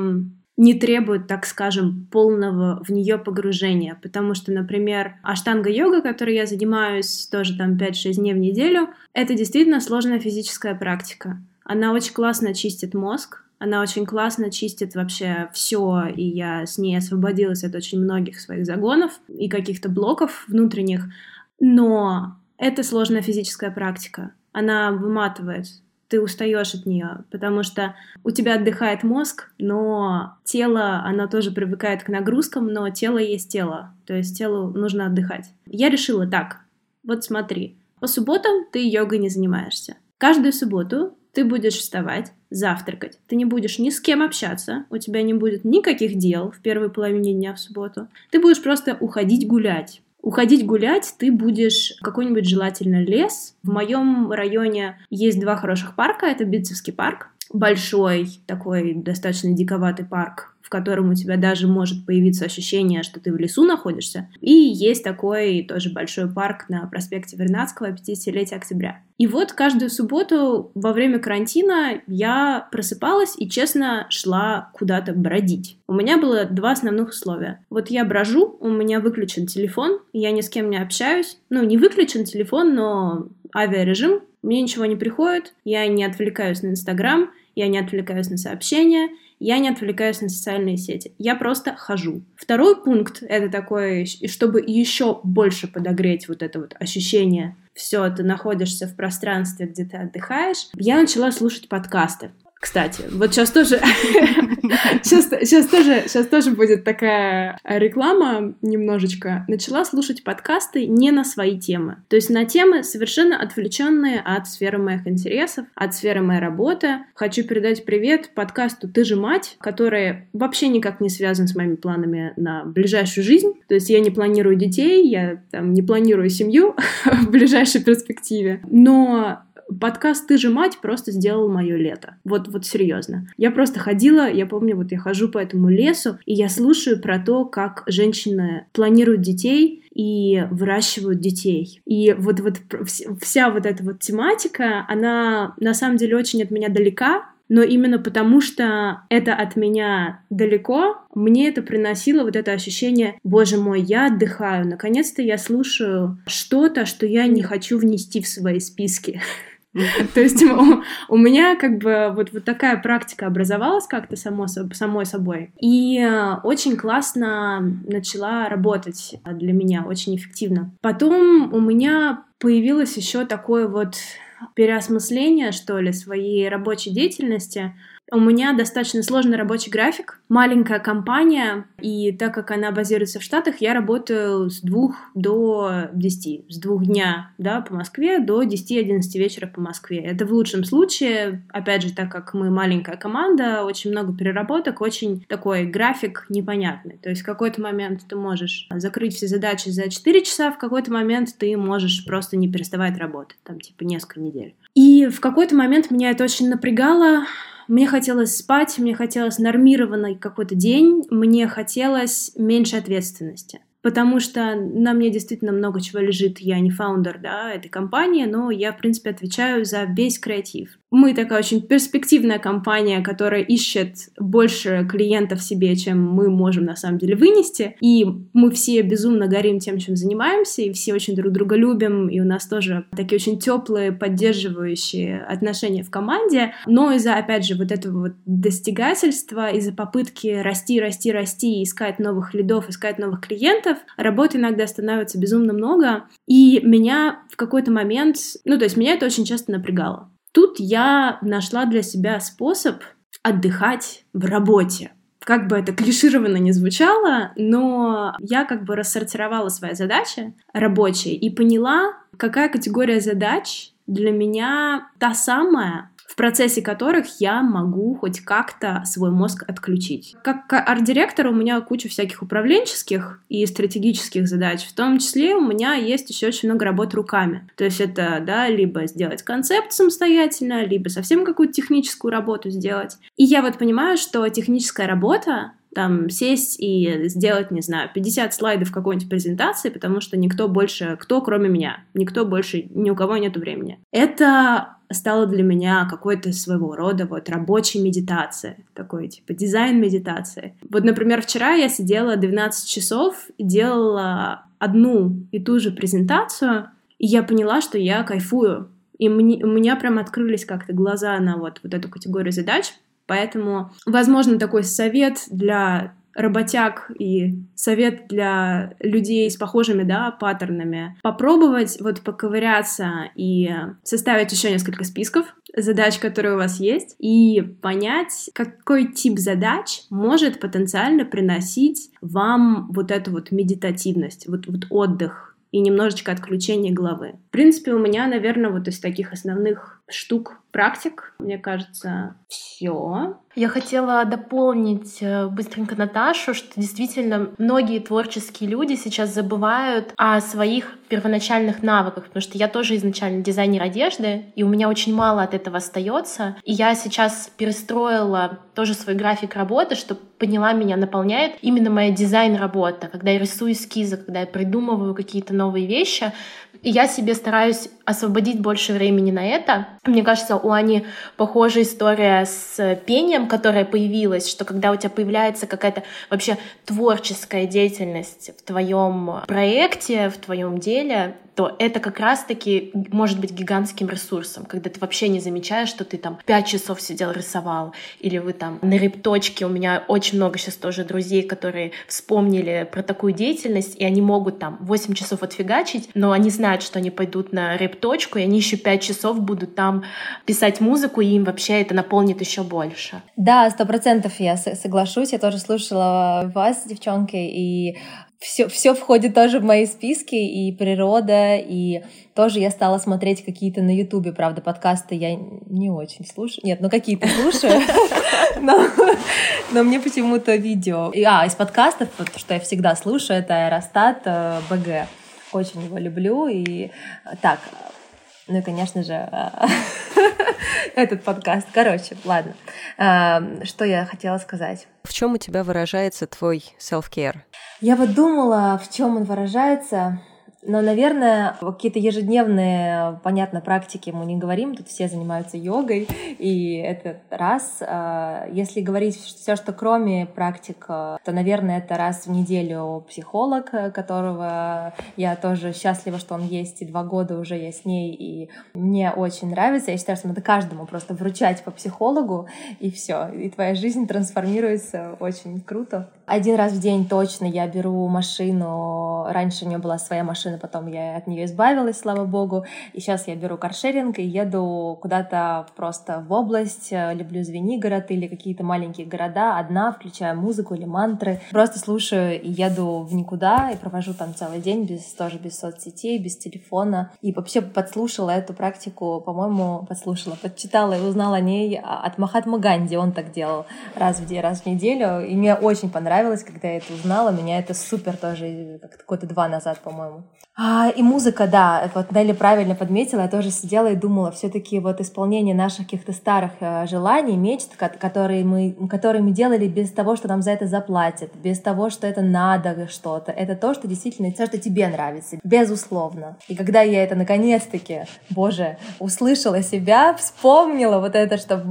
не требует, так скажем, полного в нее погружения, потому что, например, аштанга-йога, которой я занимаюсь тоже там 5-6 дней в неделю, это действительно сложная физическая практика. Она очень классно чистит мозг, она очень классно чистит вообще все, и я с ней освободилась от очень многих своих загонов и каких-то блоков внутренних, но это сложная физическая практика. Она выматывает, ты устаешь от нее, потому что у тебя отдыхает мозг, но тело, оно тоже привыкает к нагрузкам, но тело есть тело, то есть телу нужно отдыхать. Я решила так, вот смотри, по субботам ты йогой не занимаешься. Каждую субботу ты будешь вставать, завтракать, ты не будешь ни с кем общаться, у тебя не будет никаких дел в первой половине дня в субботу, ты будешь просто уходить гулять. Уходить гулять ты будешь в какой-нибудь желательно лес. В моем районе есть два хороших парка. Это Битцевский парк, большой такой достаточно диковатый парк в котором у тебя даже может появиться ощущение, что ты в лесу находишься. И есть такой тоже большой парк на проспекте Вернадского, 50-летие октября. И вот каждую субботу во время карантина я просыпалась и, честно, шла куда-то бродить. У меня было два основных условия. Вот я брожу, у меня выключен телефон, я ни с кем не общаюсь. Ну, не выключен телефон, но авиарежим, мне ничего не приходит, я не отвлекаюсь на Инстаграм, я не отвлекаюсь на сообщения, я не отвлекаюсь на социальные сети, я просто хожу. Второй пункт — это такое, чтобы еще больше подогреть вот это вот ощущение все, ты находишься в пространстве, где ты отдыхаешь, я начала слушать подкасты. Кстати, вот сейчас тоже, сейчас, тоже, сейчас тоже будет такая реклама немножечко. Начала слушать подкасты не на свои темы, то есть на темы совершенно отвлеченные от сферы моих интересов, от сферы моей работы. Хочу передать привет подкасту "Ты же мать", который вообще никак не связан с моими планами на ближайшую жизнь. То есть я не планирую детей, я там не планирую семью в ближайшей перспективе, но подкаст «Ты же мать» просто сделал мое лето. Вот, вот серьезно. Я просто ходила, я помню, вот я хожу по этому лесу, и я слушаю про то, как женщины планируют детей, и выращивают детей. И вот, вот вся вот эта вот тематика, она на самом деле очень от меня далека, но именно потому, что это от меня далеко, мне это приносило вот это ощущение, боже мой, я отдыхаю, наконец-то я слушаю что-то, что я не хочу внести в свои списки. То есть у, меня как бы вот, такая практика образовалась как-то само, самой собой. И э, очень классно начала работать для меня, очень эффективно. Потом у меня появилось еще такое вот переосмысление, что ли, своей рабочей деятельности. У меня достаточно сложный рабочий график, маленькая компания, и так как она базируется в Штатах, я работаю с двух до десяти, с двух дня, да, по Москве до 10-11 вечера по Москве. Это в лучшем случае, опять же, так как мы маленькая команда, очень много переработок, очень такой график непонятный. То есть в какой-то момент ты можешь закрыть все задачи за 4 часа, в какой-то момент ты можешь просто не переставать работать, там, типа, несколько недель. И в какой-то момент меня это очень напрягало, мне хотелось спать, мне хотелось нормированный какой-то день, мне хотелось меньше ответственности потому что на мне действительно много чего лежит. Я не фаундер да, этой компании, но я, в принципе, отвечаю за весь креатив. Мы такая очень перспективная компания, которая ищет больше клиентов себе, чем мы можем на самом деле вынести. И мы все безумно горим тем, чем занимаемся, и все очень друг друга любим, и у нас тоже такие очень теплые, поддерживающие отношения в команде. Но из-за, опять же, вот этого вот достигательства, из-за попытки расти, расти, расти, искать новых лидов, искать новых клиентов, работы иногда становится безумно много. И меня в какой-то момент, ну, то есть меня это очень часто напрягало. Тут я нашла для себя способ отдыхать в работе. Как бы это клишированно не звучало, но я как бы рассортировала свои задачи рабочие и поняла, какая категория задач для меня та самая, процессе которых я могу хоть как-то свой мозг отключить. Как арт-директор у меня куча всяких управленческих и стратегических задач, в том числе у меня есть еще очень много работ руками. То есть это, да, либо сделать концепт самостоятельно, либо совсем какую-то техническую работу сделать. И я вот понимаю, что техническая работа там сесть и сделать, не знаю, 50 слайдов какой-нибудь презентации, потому что никто больше, кто кроме меня, никто больше, ни у кого нет времени. Это стало для меня какой-то своего рода вот рабочей медитацией, такой типа дизайн медитации. Вот, например, вчера я сидела 12 часов и делала одну и ту же презентацию, и я поняла, что я кайфую. И мне, у меня прям открылись как-то глаза на вот, вот эту категорию задач, Поэтому, возможно, такой совет для работяг и совет для людей с похожими, да, паттернами. Попробовать вот поковыряться и составить еще несколько списков задач, которые у вас есть, и понять, какой тип задач может потенциально приносить вам вот эту вот медитативность, вот, вот отдых и немножечко отключение головы. В принципе, у меня, наверное, вот из таких основных штук практик, мне кажется, все. Я хотела дополнить э, быстренько Наташу, что действительно многие творческие люди сейчас забывают о своих первоначальных навыках, потому что я тоже изначально дизайнер одежды, и у меня очень мало от этого остается. И я сейчас перестроила тоже свой график работы, чтобы поняла, меня наполняет именно моя дизайн-работа, когда я рисую эскизы, когда я придумываю какие-то новые вещи, и я себе стараюсь освободить больше времени на это. Мне кажется, у Ани похожая история с пением, которая появилась, что когда у тебя появляется какая-то вообще творческая деятельность в твоем проекте, в твоем деле, то это как раз-таки может быть гигантским ресурсом, когда ты вообще не замечаешь, что ты там пять часов сидел рисовал, или вы там на репточке, у меня очень много сейчас тоже друзей, которые вспомнили про такую деятельность, и они могут там 8 часов отфигачить, но они знают, что они пойдут на репточку, и они еще 5 часов будут там писать музыку, и им вообще это наполнит еще больше. Да, сто процентов я соглашусь. Я тоже слушала вас, девчонки, и все, все входит тоже в мои списки, и природа, и тоже я стала смотреть какие-то на Ютубе, правда, подкасты я не очень слушаю. Нет, ну какие-то слушаю, но мне почему-то видео. А, из подкастов, что я всегда слушаю, это Аэростат э, БГ. Очень его люблю. И так, ну и, конечно же, этот подкаст. Короче, ладно. Что я хотела сказать? В чем у тебя выражается твой self-care? Я вот думала, в чем он выражается. Но, наверное, какие-то ежедневные, понятно, практики мы не говорим, тут все занимаются йогой, и это раз. А, если говорить все, что кроме практик, то, наверное, это раз в неделю психолог, которого я тоже счастлива, что он есть, и два года уже я с ней, и мне очень нравится. Я считаю, что надо каждому просто вручать по психологу, и все, и твоя жизнь трансформируется очень круто. Один раз в день точно я беру машину. Раньше у меня была своя машина, потом я от нее избавилась, слава богу. И сейчас я беру каршеринг и еду куда-то просто в область. Люблю Звенигород или какие-то маленькие города. Одна, включаю музыку или мантры. Просто слушаю и еду в никуда и провожу там целый день без, тоже без соцсетей, без телефона. И вообще подслушала эту практику, по-моему, подслушала, подчитала и узнала о ней от Махатмы Ганди. Он так делал раз в день, раз в неделю. И мне очень понравилось понравилось, когда я это узнала. Меня это супер тоже, как года два назад, по-моему. А, и музыка, да, вот Нелли правильно подметила, я тоже сидела и думала, все-таки вот исполнение наших каких-то старых э, желаний, мечт, которые мы, которые мы делали без того, что нам за это заплатят, без того, что это надо что-то, это то, что действительно, то, что тебе нравится, безусловно. И когда я это наконец-таки, боже, услышала себя, вспомнила вот это, что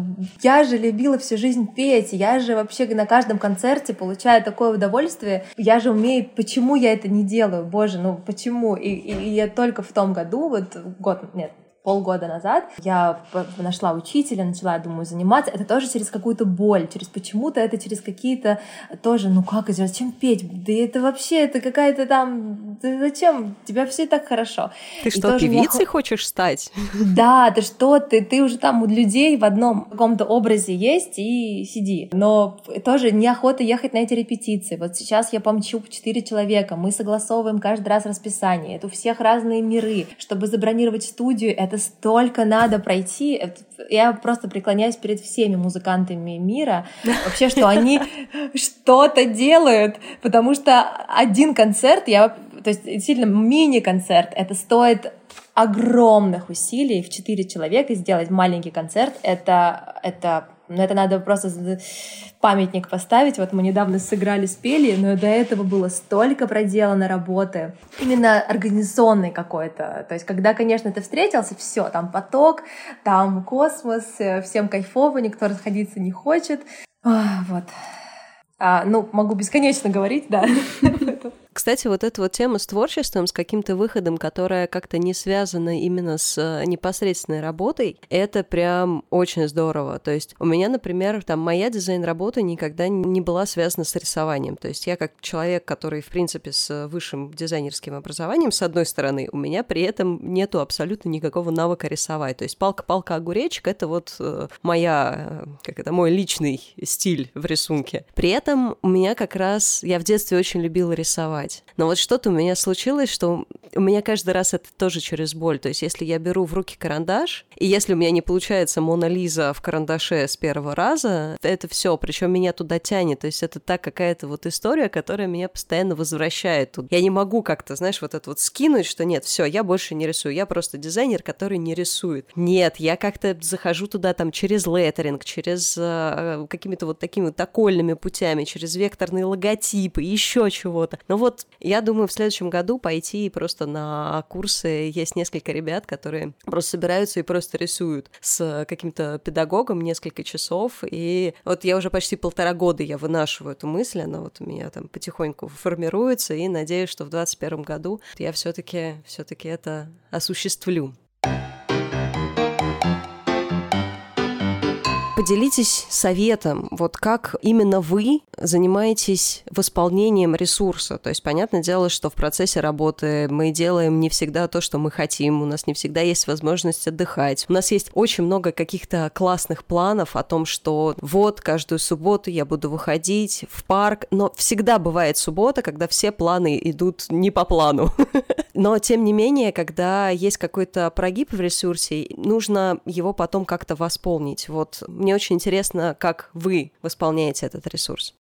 я же любила всю жизнь петь, я же вообще на каждом концерте получаю такое удовольствие, я же умею, почему я это не делаю, боже, ну почему? И, и я только в том году, вот год, нет, полгода назад я нашла учителя, начала, думаю, заниматься. Это тоже через какую-то боль, через почему-то это через какие-то тоже, ну как, зачем петь? Да это вообще, это какая-то там, ты зачем? тебя все так хорошо. Ты и что, певицей меня... хочешь стать? Да, ты что, ты, ты уже там у людей в одном каком-то образе есть и сиди. Но тоже неохота ехать на эти репетиции. Вот сейчас я помчу четыре человека, мы согласовываем каждый раз расписание. Это у всех разные миры. Чтобы забронировать студию, это это столько надо пройти. Я просто преклоняюсь перед всеми музыкантами мира. Вообще, что они что-то делают. Потому что один концерт, я, то есть действительно мини-концерт, это стоит огромных усилий в четыре человека сделать маленький концерт. Это, это но это надо просто памятник поставить. Вот мы недавно сыграли, спели, но до этого было столько проделано работы. Именно организационной какой-то. То есть, когда, конечно, ты встретился, все, там поток, там космос, э, всем кайфово, никто расходиться не хочет. Вот. А, ну, могу бесконечно говорить, да. Кстати, вот эта вот тема с творчеством, с каким-то выходом, которая как-то не связана именно с э, непосредственной работой, это прям очень здорово. То есть у меня, например, там моя дизайн-работа никогда не была связана с рисованием. То есть я как человек, который, в принципе, с высшим дизайнерским образованием, с одной стороны, у меня при этом нету абсолютно никакого навыка рисовать. То есть палка-палка огуречек — это вот э, моя, э, как это, мой личный стиль в рисунке. При этом у меня как раз, я в детстве очень любила рисовать рисовать. Но вот что-то у меня случилось, что у меня каждый раз это тоже через боль. То есть если я беру в руки карандаш, и если у меня не получается Мона Лиза в карандаше с первого раза, это все, причем меня туда тянет. То есть это так какая-то вот история, которая меня постоянно возвращает тут. Я не могу как-то, знаешь, вот это вот скинуть, что нет, все, я больше не рисую, я просто дизайнер, который не рисует. Нет, я как-то захожу туда там через леттеринг, через э, какими-то вот такими вот окольными путями, через векторные логотипы, еще чего-то. Но вот вот я думаю в следующем году пойти просто на курсы. Есть несколько ребят, которые просто собираются и просто рисуют с каким-то педагогом несколько часов. И вот я уже почти полтора года я вынашиваю эту мысль, она вот у меня там потихоньку формируется, и надеюсь, что в 2021 году я все-таки все-таки это осуществлю. Поделитесь советом, вот как именно вы занимаетесь восполнением ресурса. То есть, понятное дело, что в процессе работы мы делаем не всегда то, что мы хотим, у нас не всегда есть возможность отдыхать. У нас есть очень много каких-то классных планов о том, что вот каждую субботу я буду выходить в парк, но всегда бывает суббота, когда все планы идут не по плану. Но, тем не менее, когда есть какой-то прогиб в ресурсе, нужно его потом как-то восполнить. Вот мне очень интересно, как вы восполняете этот ресурс.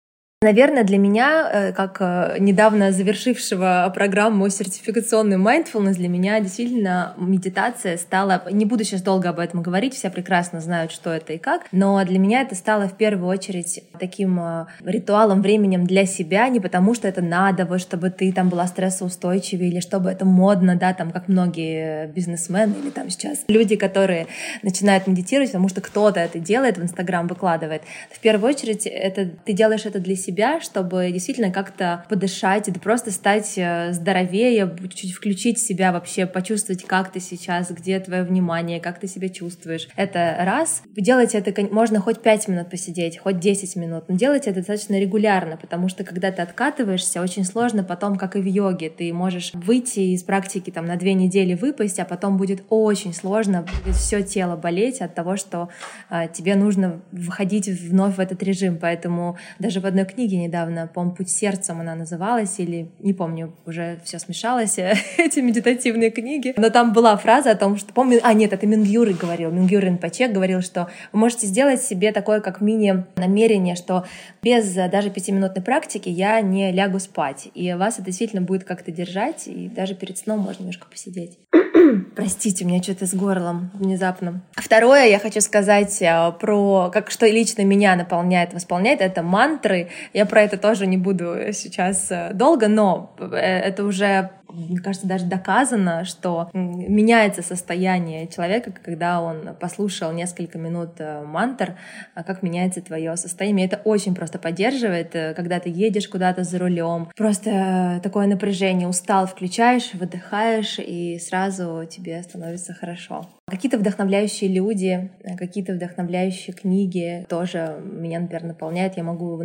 Наверное, для меня, э, как э, недавно завершившего программу сертификационный mindfulness, для меня действительно медитация стала... Не буду сейчас долго об этом говорить, все прекрасно знают, что это и как, но для меня это стало в первую очередь таким э, ритуалом, временем для себя, не потому что это надо, вот, чтобы ты там была стрессоустойчивее или чтобы это модно, да, там, как многие бизнесмены или там сейчас люди, которые начинают медитировать, потому что кто-то это делает, в Инстаграм выкладывает. В первую очередь это ты делаешь это для себя, себя, чтобы действительно как-то подышать, это просто стать э, здоровее, чуть включить себя вообще, почувствовать, как ты сейчас, где твое внимание, как ты себя чувствуешь. Это раз. Делать это можно хоть 5 минут посидеть, хоть 10 минут, но делать это достаточно регулярно, потому что когда ты откатываешься, очень сложно потом, как и в йоге, ты можешь выйти из практики там на две недели выпасть, а потом будет очень сложно, будет все тело болеть от того, что э, тебе нужно выходить вновь в этот режим. Поэтому даже в одной книге книге недавно, по-моему, «Путь сердцем» она называлась, или, не помню, уже все смешалось, эти медитативные книги. Но там была фраза о том, что, помню, а нет, это Мингюры говорил, Мингюр Ринпоче говорил, что вы можете сделать себе такое, как мини-намерение, что без даже пятиминутной практики я не лягу спать, и вас это действительно будет как-то держать, и даже перед сном можно немножко посидеть. Простите, у меня что-то с горлом внезапно. Второе, я хочу сказать э, про, как что лично меня наполняет, восполняет, это мантры. Я про это тоже не буду сейчас э, долго, но э, это уже мне кажется, даже доказано, что меняется состояние человека, когда он послушал несколько минут э, мантр, а как меняется твое состояние. Это очень просто поддерживает, когда ты едешь куда-то за рулем, просто такое напряжение, устал, включаешь, выдыхаешь, и сразу тебе становится хорошо. Какие-то вдохновляющие люди, какие-то вдохновляющие книги тоже меня, например, наполняют. Я могу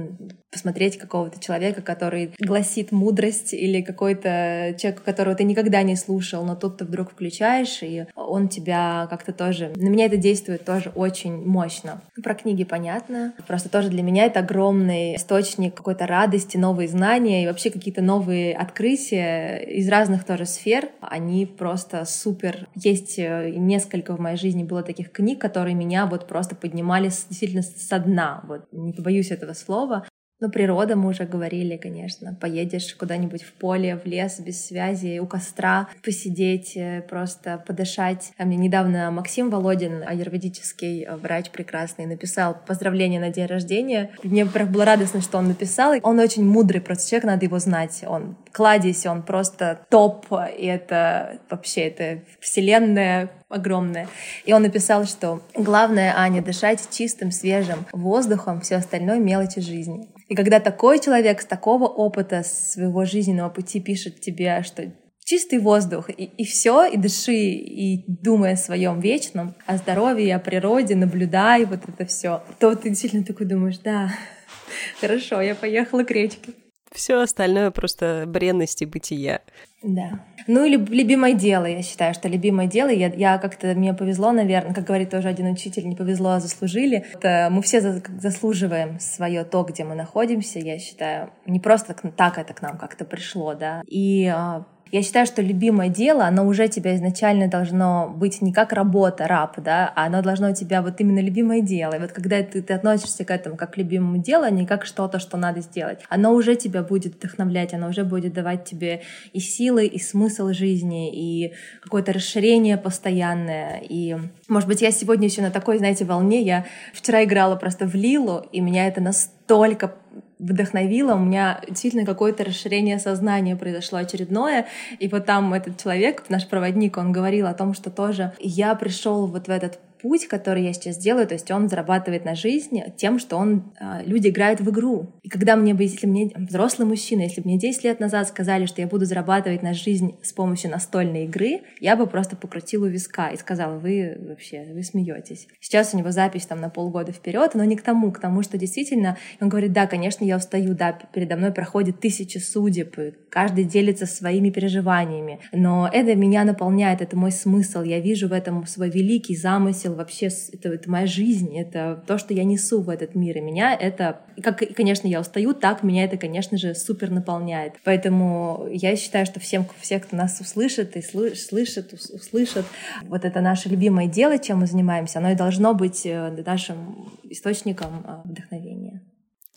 посмотреть какого-то человека, который гласит мудрость, или какой-то человек, которого ты никогда не слушал, но тут ты вдруг включаешь, и он тебя как-то тоже... На меня это действует тоже очень мощно. Про книги понятно. Просто тоже для меня это огромный источник какой-то радости, новые знания и вообще какие-то новые открытия из разных тоже сфер. Они просто супер. Есть э, несколько несколько в моей жизни было таких книг, которые меня вот просто поднимали действительно со дна, вот не побоюсь этого слова. Ну, природа, мы уже говорили, конечно. Поедешь куда-нибудь в поле, в лес без связи, у костра, посидеть, э, просто подышать. А мне недавно Максим Володин, аюрведический врач прекрасный, написал поздравление на день рождения. Мне было радостно, что он написал. Он очень мудрый просто человек, надо его знать. Он кладезь, он просто топ, и это вообще, это вселенная огромная. И он написал, что главное, Аня, дышать чистым, свежим воздухом, все остальное мелочи жизни. И когда такой человек с такого опыта своего жизненного пути пишет тебе, что чистый воздух, и, и все, и дыши, и думай о своем вечном, о здоровье, о природе, наблюдай вот это все, то ты действительно такой думаешь, да, хорошо, я поехала к речке. Все остальное просто бренности бытия. Да. Ну и любимое дело, я считаю, что любимое дело, я, я как-то, мне повезло, наверное, как говорит тоже один учитель, не повезло, а заслужили. Это, мы все за, заслуживаем свое то, где мы находимся, я считаю. Не просто так это к нам как-то пришло, да. И а, я считаю, что любимое дело, оно уже тебя изначально должно быть не как работа, раб, да, а оно должно у тебя вот именно любимое дело. И вот когда ты, ты относишься к этому как к любимому делу, а не как что-то, что надо сделать, оно уже тебя будет вдохновлять, оно уже будет давать тебе и силы, и смысл жизни, и какое-то расширение постоянное. И, может быть, я сегодня еще на такой, знаете, волне. Я вчера играла просто в Лилу, и меня это настолько вдохновило. У меня действительно какое-то расширение сознания произошло очередное. И вот там этот человек, наш проводник, он говорил о том, что тоже я пришел вот в этот путь, который я сейчас делаю, то есть он зарабатывает на жизнь тем, что он, а, люди играют в игру. И когда мне бы, если мне взрослый мужчина, если бы мне 10 лет назад сказали, что я буду зарабатывать на жизнь с помощью настольной игры, я бы просто покрутила виска и сказала, вы вообще, вы смеетесь. Сейчас у него запись там на полгода вперед, но не к тому, к тому, что действительно, он говорит, да, конечно, я устаю, да, передо мной проходит тысячи судеб, каждый делится своими переживаниями, но это меня наполняет, это мой смысл, я вижу в этом свой великий замысел, смысл вообще, это, это моя жизнь, это то, что я несу в этот мир. И меня это, как, конечно, я устаю, так меня это, конечно же, супер наполняет. Поэтому я считаю, что всем, все, кто нас услышит и слышит, услышит, вот это наше любимое дело, чем мы занимаемся, оно и должно быть э, нашим источником э, вдохновения.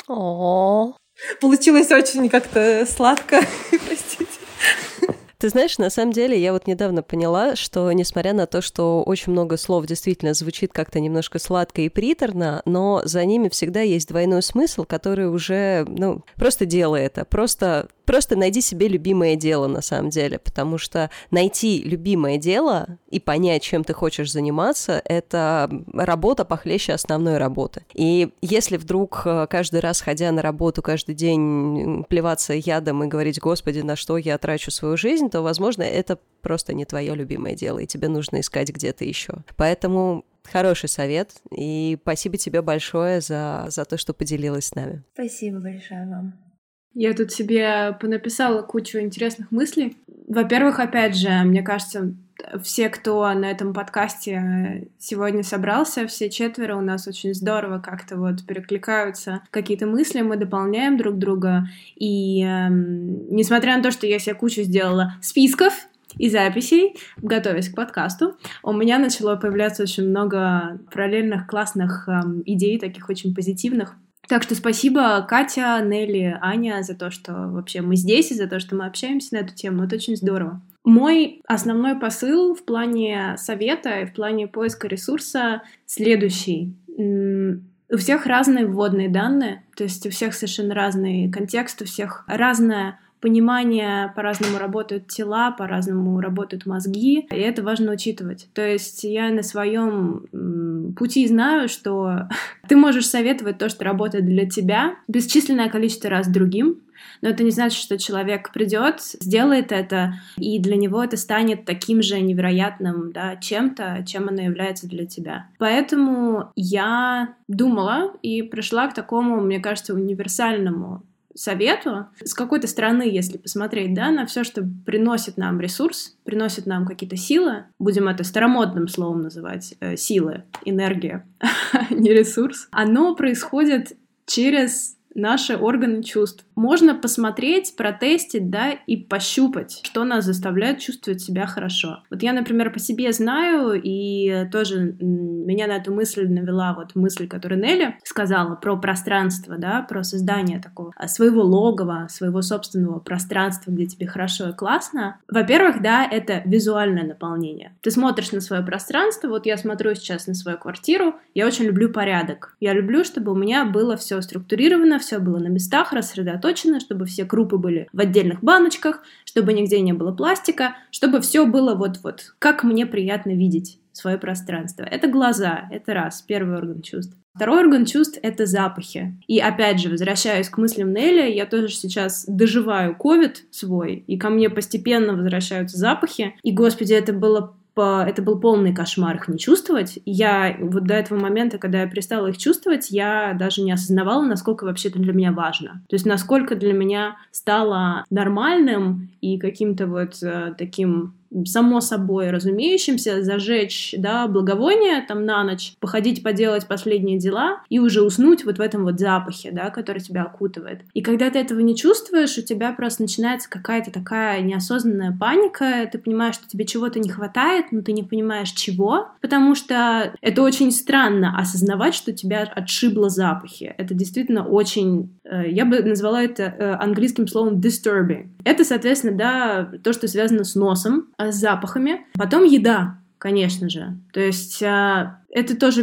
О, Получилось очень как-то сладко, простите. Ты знаешь, на самом деле я вот недавно поняла, что несмотря на то, что очень много слов действительно звучит как-то немножко сладко и приторно, но за ними всегда есть двойной смысл, который уже, ну, просто делай это, просто просто найди себе любимое дело на самом деле, потому что найти любимое дело и понять, чем ты хочешь заниматься, это работа похлеще основной работы. И если вдруг э, каждый раз, ходя на работу, каждый день плеваться ядом и говорить, господи, на что я трачу свою жизнь, то, возможно, это просто не твое любимое дело, и тебе нужно искать где-то еще. Поэтому Хороший совет, и спасибо тебе большое за, за то, что поделилась с нами. Спасибо большое вам. Я тут себе понаписала кучу интересных мыслей. Во-первых, опять же, мне кажется, все, кто на этом подкасте сегодня собрался, все четверо у нас очень здорово как-то вот перекликаются какие-то мысли, мы дополняем друг друга. И э, несмотря на то, что я себе кучу сделала списков, и записей, готовясь к подкасту, у меня начало появляться очень много параллельных классных эм, идей, таких очень позитивных. Так что спасибо Катя, Нелли, Аня за то, что вообще мы здесь и за то, что мы общаемся на эту тему. Это очень здорово. Мой основной посыл в плане совета и в плане поиска ресурса следующий. У всех разные вводные данные, то есть у всех совершенно разный контекст, у всех разная понимание, по-разному работают тела, по-разному работают мозги, и это важно учитывать. То есть я на своем пути знаю, что ты можешь советовать то, что работает для тебя, бесчисленное количество раз другим, но это не значит, что человек придет, сделает это, и для него это станет таким же невероятным да, чем-то, чем оно является для тебя. Поэтому я думала и пришла к такому, мне кажется, универсальному совету. С какой-то стороны, если посмотреть, да, на все, что приносит нам ресурс, приносит нам какие-то силы, будем это старомодным словом называть, э, силы, энергия, не ресурс, оно происходит через наши органы чувств. Можно посмотреть, протестить, да, и пощупать, что нас заставляет чувствовать себя хорошо. Вот я, например, по себе знаю, и тоже меня на эту мысль навела вот мысль, которую Нелли сказала про пространство, да, про создание такого а, своего логова, своего собственного пространства, где тебе хорошо и классно. Во-первых, да, это визуальное наполнение. Ты смотришь на свое пространство, вот я смотрю сейчас на свою квартиру, я очень люблю порядок. Я люблю, чтобы у меня было все структурировано, все было на местах, рассредоточено, чтобы все крупы были в отдельных баночках, чтобы нигде не было пластика, чтобы все было вот-вот, как мне приятно видеть свое пространство. Это глаза, это раз, первый орган чувств. Второй орган чувств — это запахи. И опять же, возвращаясь к мыслям Нелли, я тоже сейчас доживаю ковид свой, и ко мне постепенно возвращаются запахи. И, господи, это было это был полный кошмар их не чувствовать. Я вот до этого момента, когда я перестала их чувствовать, я даже не осознавала, насколько вообще это для меня важно. То есть насколько для меня стало нормальным и каким-то вот э, таким само собой разумеющимся, зажечь, да, благовоние там на ночь, походить, поделать последние дела и уже уснуть вот в этом вот запахе, да, который тебя окутывает. И когда ты этого не чувствуешь, у тебя просто начинается какая-то такая неосознанная паника, ты понимаешь, что тебе чего-то не хватает, но ты не понимаешь чего, потому что это очень странно осознавать, что тебя отшибло запахи. Это действительно очень, э, я бы назвала это э, английским словом disturbing. Это, соответственно, да, то, что связано с носом, с запахами. Потом еда, конечно же. То есть а, это тоже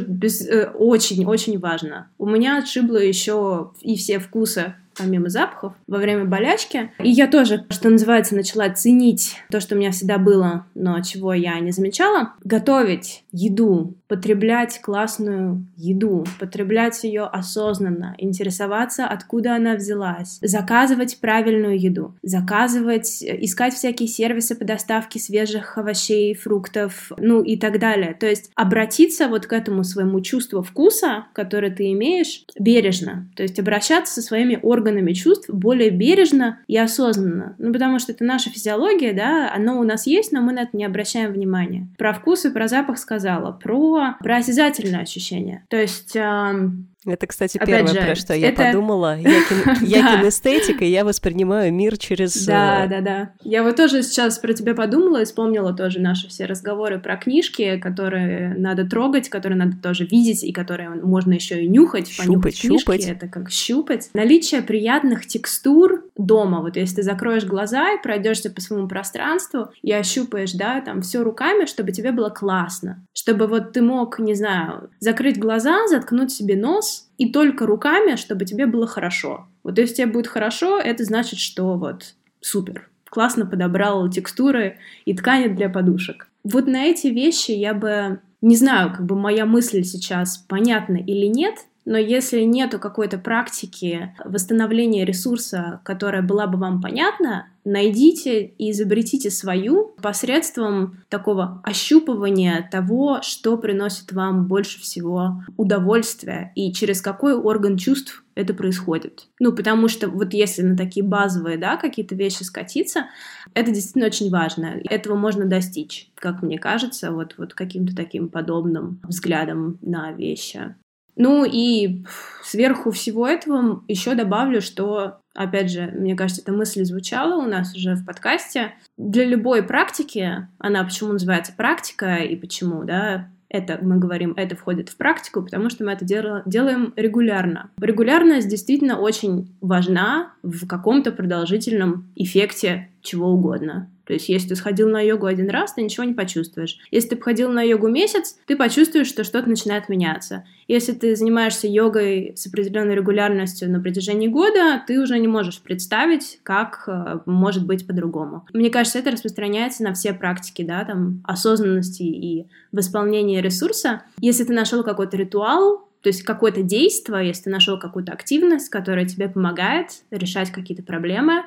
очень-очень э, важно. У меня отшибло еще и все вкусы помимо запахов, во время болячки. И я тоже, что называется, начала ценить то, что у меня всегда было, но чего я не замечала. Готовить еду, потреблять классную еду, потреблять ее осознанно, интересоваться, откуда она взялась, заказывать правильную еду, заказывать, искать всякие сервисы по доставке свежих овощей, фруктов, ну и так далее. То есть обратиться вот к этому своему чувству вкуса, которое ты имеешь, бережно. То есть обращаться со своими органами чувств более бережно и осознанно. Ну, потому что это наша физиология, да, оно у нас есть, но мы на это не обращаем внимания. Про вкус и про запах сказала. Про, про осязательное ощущение. То есть эм, это, кстати, Опять первое, же, про что я это... подумала. Я, кин... я кинестетик, и я воспринимаю мир через... Да, э, да, да. Я вот тоже сейчас про тебя подумала и вспомнила тоже наши все разговоры про книжки, которые надо трогать, которые надо тоже видеть, и которые можно еще и нюхать, щупать, щупать. Это как щупать. Наличие приятных текстур дома. Вот если ты закроешь глаза и пройдешься по своему пространству и ощупаешь, да, там все руками, чтобы тебе было классно. Чтобы вот ты мог, не знаю, закрыть глаза, заткнуть себе нос, и только руками, чтобы тебе было хорошо. Вот если тебе будет хорошо, это значит, что вот супер, классно подобрал текстуры и ткани для подушек. Вот на эти вещи я бы, не знаю, как бы моя мысль сейчас понятна или нет, но если нету какой-то практики восстановления ресурса, которая была бы вам понятна, найдите и изобретите свою посредством такого ощупывания того, что приносит вам больше всего удовольствия и через какой орган чувств это происходит. Ну, потому что вот если на такие базовые, да, какие-то вещи скатиться, это действительно очень важно. Этого можно достичь, как мне кажется, вот, вот каким-то таким подобным взглядом на вещи. Ну и сверху всего этого еще добавлю, что, опять же, мне кажется, эта мысль звучала у нас уже в подкасте. Для любой практики, она почему называется практика и почему, да, это мы говорим, это входит в практику, потому что мы это делаем регулярно. Регулярность действительно очень важна в каком-то продолжительном эффекте чего угодно. То есть, если ты сходил на йогу один раз, ты ничего не почувствуешь. Если ты походил на йогу месяц, ты почувствуешь, что что-то начинает меняться. Если ты занимаешься йогой с определенной регулярностью на протяжении года, ты уже не можешь представить, как э, может быть по-другому. Мне кажется, это распространяется на все практики, да, там, осознанности и восполнения ресурса. Если ты нашел какой-то ритуал, то есть какое-то действие, если ты нашел какую-то активность, которая тебе помогает решать какие-то проблемы,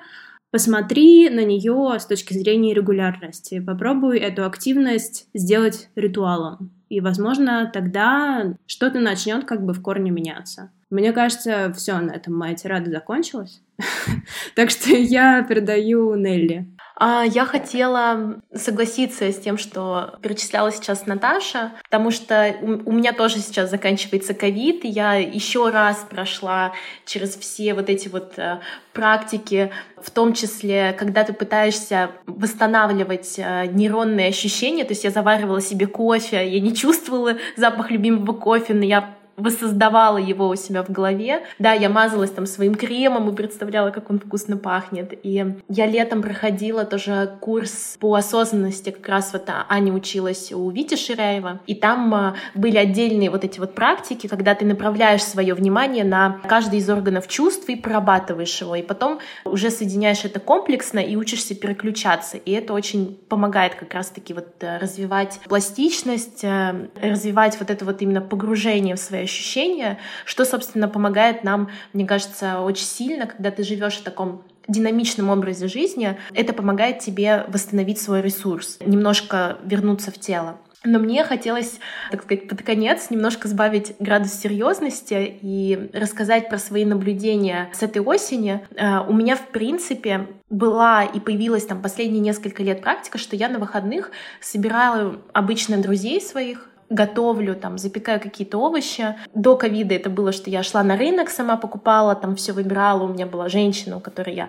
Посмотри на нее с точки зрения регулярности. Попробуй эту активность сделать ритуалом. И, возможно, тогда что-то начнет как бы в корне меняться. Мне кажется, все, на этом моя тирада закончилась. Так что я передаю Нелли. А, я хотела согласиться с тем, что перечисляла сейчас Наташа, потому что у меня тоже сейчас заканчивается ковид, я еще раз прошла через все вот эти вот э, практики, в том числе, когда ты пытаешься восстанавливать э, нейронные ощущения, то есть я заваривала себе кофе, я не чувствовала запах любимого кофе, но я воссоздавала его у себя в голове. Да, я мазалась там своим кремом и представляла, как он вкусно пахнет. И я летом проходила тоже курс по осознанности, как раз вот Аня училась у Вити Ширяева. И там а, были отдельные вот эти вот практики, когда ты направляешь свое внимание на каждый из органов чувств и прорабатываешь его. И потом уже соединяешь это комплексно и учишься переключаться. И это очень помогает как раз-таки вот э, развивать пластичность, э, развивать вот это вот именно погружение в свои ощущения, что, собственно, помогает нам, мне кажется, очень сильно, когда ты живешь в таком динамичном образе жизни, это помогает тебе восстановить свой ресурс, немножко вернуться в тело. Но мне хотелось, так сказать, под конец немножко сбавить градус серьезности и рассказать про свои наблюдения с этой осени. Э, у меня, в принципе, была и появилась там последние несколько лет практика, что я на выходных собирала обычно друзей своих, готовлю, там, запекаю какие-то овощи. До ковида это было, что я шла на рынок, сама покупала, там все выбирала. У меня была женщина, у которой я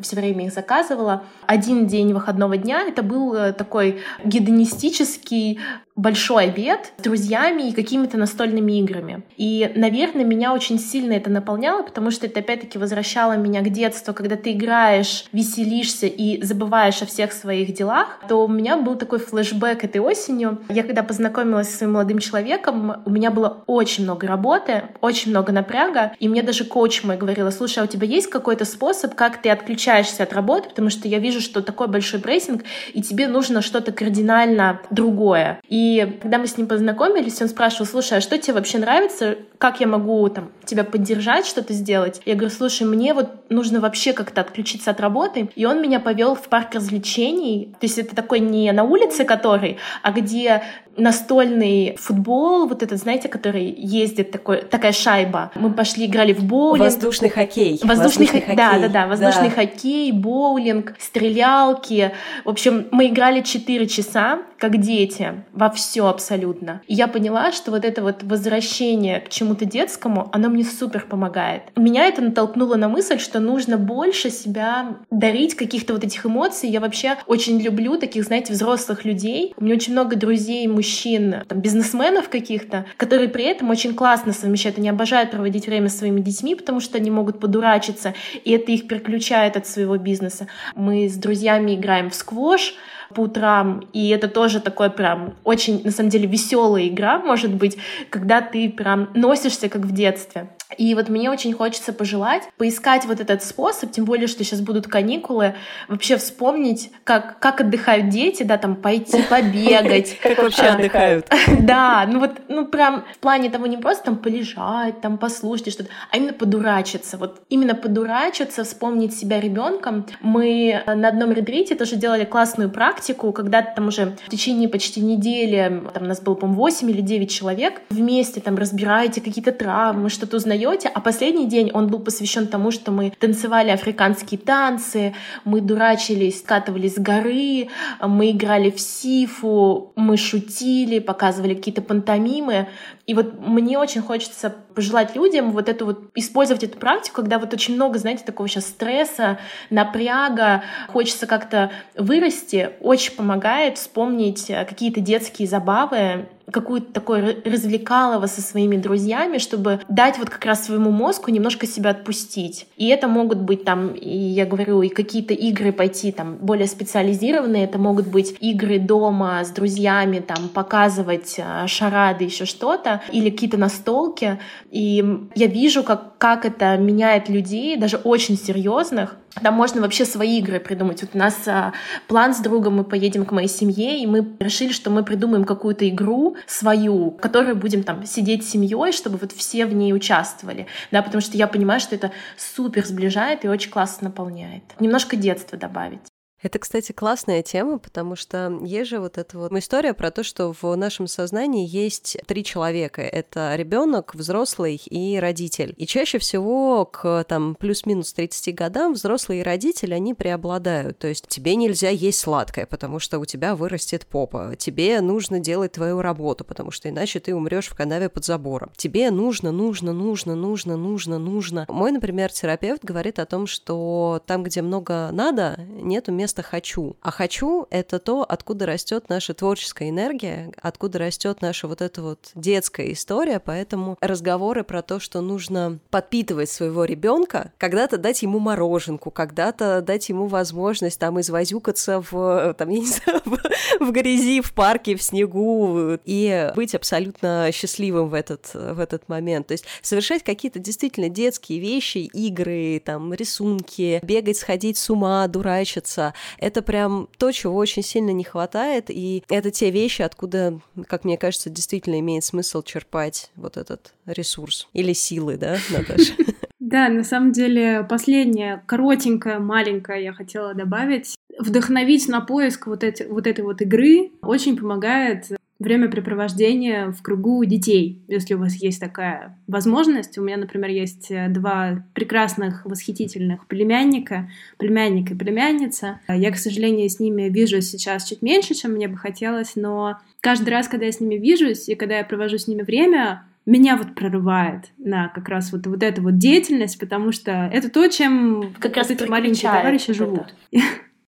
все время их заказывала. Один день выходного дня это был э, такой гедонистический большой обед с друзьями и какими-то настольными играми. И, наверное, меня очень сильно это наполняло, потому что это опять-таки возвращало меня к детству, когда ты играешь, веселишься и забываешь о всех своих делах, то у меня был такой флешбэк этой осенью. Я когда познакомилась со своим молодым человеком, у меня было очень много работы, очень много напряга, и мне даже коуч мой говорила, слушай, а у тебя есть какой-то способ, как ты отключаешься от работы, потому что я вижу, что такой большой прессинг, и тебе нужно что-то кардинально другое. И когда мы с ним познакомились, он спрашивал, слушай, а что тебе вообще нравится, как я могу там тебя поддержать, что-то сделать? Я говорю, слушай, мне вот нужно вообще как-то отключиться от работы, и он меня повел в парк развлечений, то есть это такой не на улице который, а где настольный футбол, вот этот, знаете, который ездит такой, такая шайба. Мы пошли играли в боулинг. Воздушный хоккей. Воздушный, воздушный хоккей. Да, да, да. Воздушный да. хоккей, боулинг, стрелялки. В общем, мы играли 4 часа, как дети, во все абсолютно. И я поняла, что вот это вот возвращение к чему-то детскому, оно мне супер помогает. Меня это натолкнуло на мысль, что нужно больше себя дарить каких-то вот этих эмоций. Я вообще очень люблю таких, знаете, взрослых людей. У меня очень много друзей, мужчин, мужчин, там, бизнесменов каких-то, которые при этом очень классно совмещают. Они обожают проводить время с своими детьми, потому что они могут подурачиться, и это их переключает от своего бизнеса. Мы с друзьями играем в сквош, по утрам, и это тоже такой прям очень, на самом деле, веселая игра, может быть, когда ты прям носишься как в детстве. И вот мне очень хочется пожелать поискать вот этот способ, тем более, что сейчас будут каникулы, вообще вспомнить, как, как отдыхают дети, да, там пойти побегать. Как вообще отдыхают. Да, ну вот, ну прям в плане того не просто там полежать, там послушать что-то, а именно подурачиться. Вот именно подурачиться, вспомнить себя ребенком. Мы на одном ретрите тоже делали классную практику, когда там уже в течение почти недели, там у нас было, по-моему, 8 или 9 человек, вместе там разбираете какие-то травмы, что-то узнаете, узнаете, а последний день он был посвящен тому, что мы танцевали африканские танцы, мы дурачились, скатывались с горы, мы играли в сифу, мы шутили, показывали какие-то пантомимы. И вот мне очень хочется пожелать людям вот эту вот, использовать эту практику, когда вот очень много, знаете, такого сейчас стресса, напряга, хочется как-то вырасти, очень помогает вспомнить э, какие-то детские забавы, какую-то такое развлекалово со своими друзьями, чтобы дать вот как раз своему мозгу немножко себя отпустить. И это могут быть там, и я говорю, и какие-то игры пойти там более специализированные, это могут быть игры дома с друзьями, там показывать э, шарады, еще что-то, или какие-то настолки. И я вижу, как, как это меняет людей, даже очень серьезных, там можно вообще свои игры придумать. Вот у нас а, план с другом, мы поедем к моей семье, и мы решили, что мы придумаем какую-то игру свою, в которой будем там сидеть с семьей, чтобы вот все в ней участвовали. Да, потому что я понимаю, что это супер сближает и очень классно наполняет. Немножко детства добавить. Это, кстати, классная тема, потому что есть же вот эта вот история про то, что в нашем сознании есть три человека. Это ребенок, взрослый и родитель. И чаще всего к там плюс-минус 30 годам взрослые и родители, они преобладают. То есть тебе нельзя есть сладкое, потому что у тебя вырастет попа. Тебе нужно делать твою работу, потому что иначе ты умрешь в канаве под забором. Тебе нужно, нужно, нужно, нужно, нужно, нужно. Мой, например, терапевт говорит о том, что там, где много надо, нету места место хочу. А хочу — это то, откуда растет наша творческая энергия, откуда растет наша вот эта вот детская история, поэтому разговоры про то, что нужно подпитывать своего ребенка, когда-то дать ему мороженку, когда-то дать ему возможность там извозюкаться в, там, я не знаю, в, в грязи, в парке, в снегу и быть абсолютно счастливым в этот, в этот момент. То есть совершать какие-то действительно детские вещи, игры, там, рисунки, бегать, сходить с ума, дурачиться, это прям то, чего очень сильно не хватает, и это те вещи, откуда, как мне кажется, действительно имеет смысл черпать вот этот ресурс. Или силы, да, Наташа? Да, на самом деле, последнее, коротенькое, маленькое я хотела добавить. Вдохновить на поиск вот, эти, вот этой вот игры очень помогает времяпрепровождение в кругу детей, если у вас есть такая возможность. У меня, например, есть э, два прекрасных, восхитительных племянника, племянник и племянница. Я, к сожалению, с ними вижусь сейчас чуть меньше, чем мне бы хотелось, но каждый раз, когда я с ними вижусь и когда я провожу с ними время, меня вот прорывает на как раз вот, вот эту вот деятельность, потому что это то, чем как раз эти маленькие товарищи живут.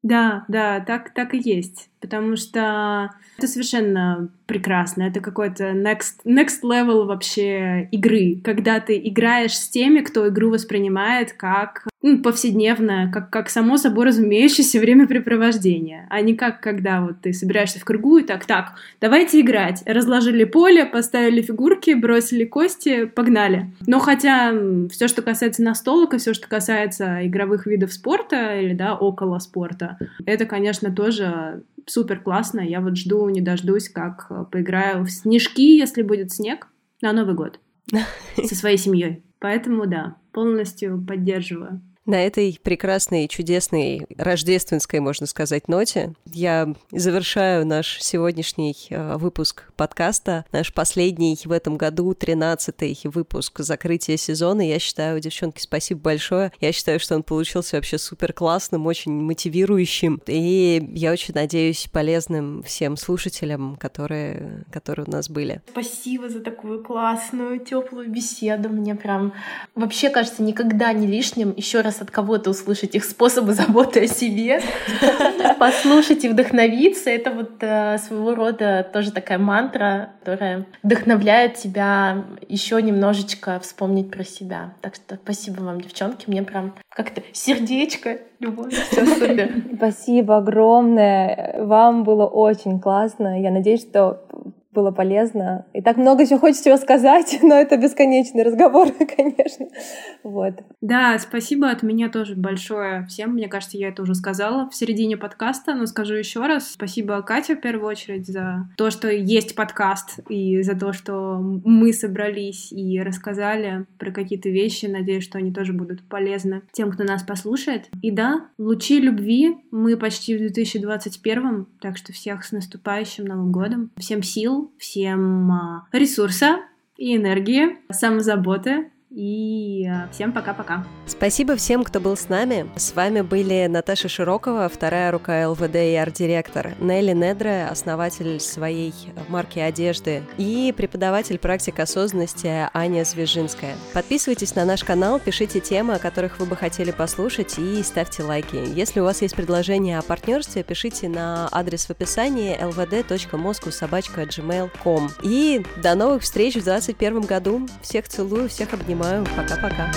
Да, да, так, так и есть. Потому что это совершенно прекрасно. Это какой-то next, next level вообще игры. Когда ты играешь с теми, кто игру воспринимает как ну, повседневное, как, как само собой разумеющееся времяпрепровождение, а не как когда вот ты собираешься в кругу и так, так, давайте играть. Разложили поле, поставили фигурки, бросили кости, погнали. Но хотя все, что касается настолок и все, что касается игровых видов спорта или, да, около спорта, это, конечно, тоже супер классно. Я вот жду, не дождусь, как поиграю в снежки, если будет снег, на Новый год со своей семьей. Поэтому да, полностью поддерживаю. На этой прекрасной, чудесной, рождественской, можно сказать, ноте я завершаю наш сегодняшний э, выпуск подкаста, наш последний в этом году, 13-й выпуск закрытия сезона. Я считаю, девчонки, спасибо большое. Я считаю, что он получился вообще супер классным, очень мотивирующим. И я очень надеюсь полезным всем слушателям, которые, которые у нас были. Спасибо за такую классную, теплую беседу. Мне прям вообще кажется никогда не лишним еще раз раз от кого-то услышать их способы заботы о себе, послушать и вдохновиться. Это вот э, своего рода тоже такая мантра, которая вдохновляет тебя еще немножечко вспомнить про себя. Так что спасибо вам, девчонки. Мне прям как-то сердечко, любовь, все. Спасибо огромное. Вам было очень классно. Я надеюсь, что было полезно. И так много еще хочется рассказать, но это бесконечный разговор, конечно. Вот. Да, спасибо от меня тоже большое всем. Мне кажется, я это уже сказала в середине подкаста, но скажу еще раз. Спасибо Кате в первую очередь за то, что есть подкаст, и за то, что мы собрались и рассказали про какие-то вещи. Надеюсь, что они тоже будут полезны тем, кто нас послушает. И да, лучи любви. Мы почти в 2021, так что всех с наступающим Новым годом. Всем сил, всем а, ресурса и энергии, самозаботы и э, всем пока-пока. Спасибо всем, кто был с нами. С вами были Наташа Широкова, вторая рука ЛВД и арт-директор, Нелли Недре, основатель своей марки одежды, и преподаватель практик осознанности Аня Звежинская. Подписывайтесь на наш канал, пишите темы, о которых вы бы хотели послушать, и ставьте лайки. Если у вас есть предложение о партнерстве, пишите на адрес в описании lvd.moscow.gmail.com. И до новых встреч в 2021 году. Всех целую, всех обнимаю. Пока-пока.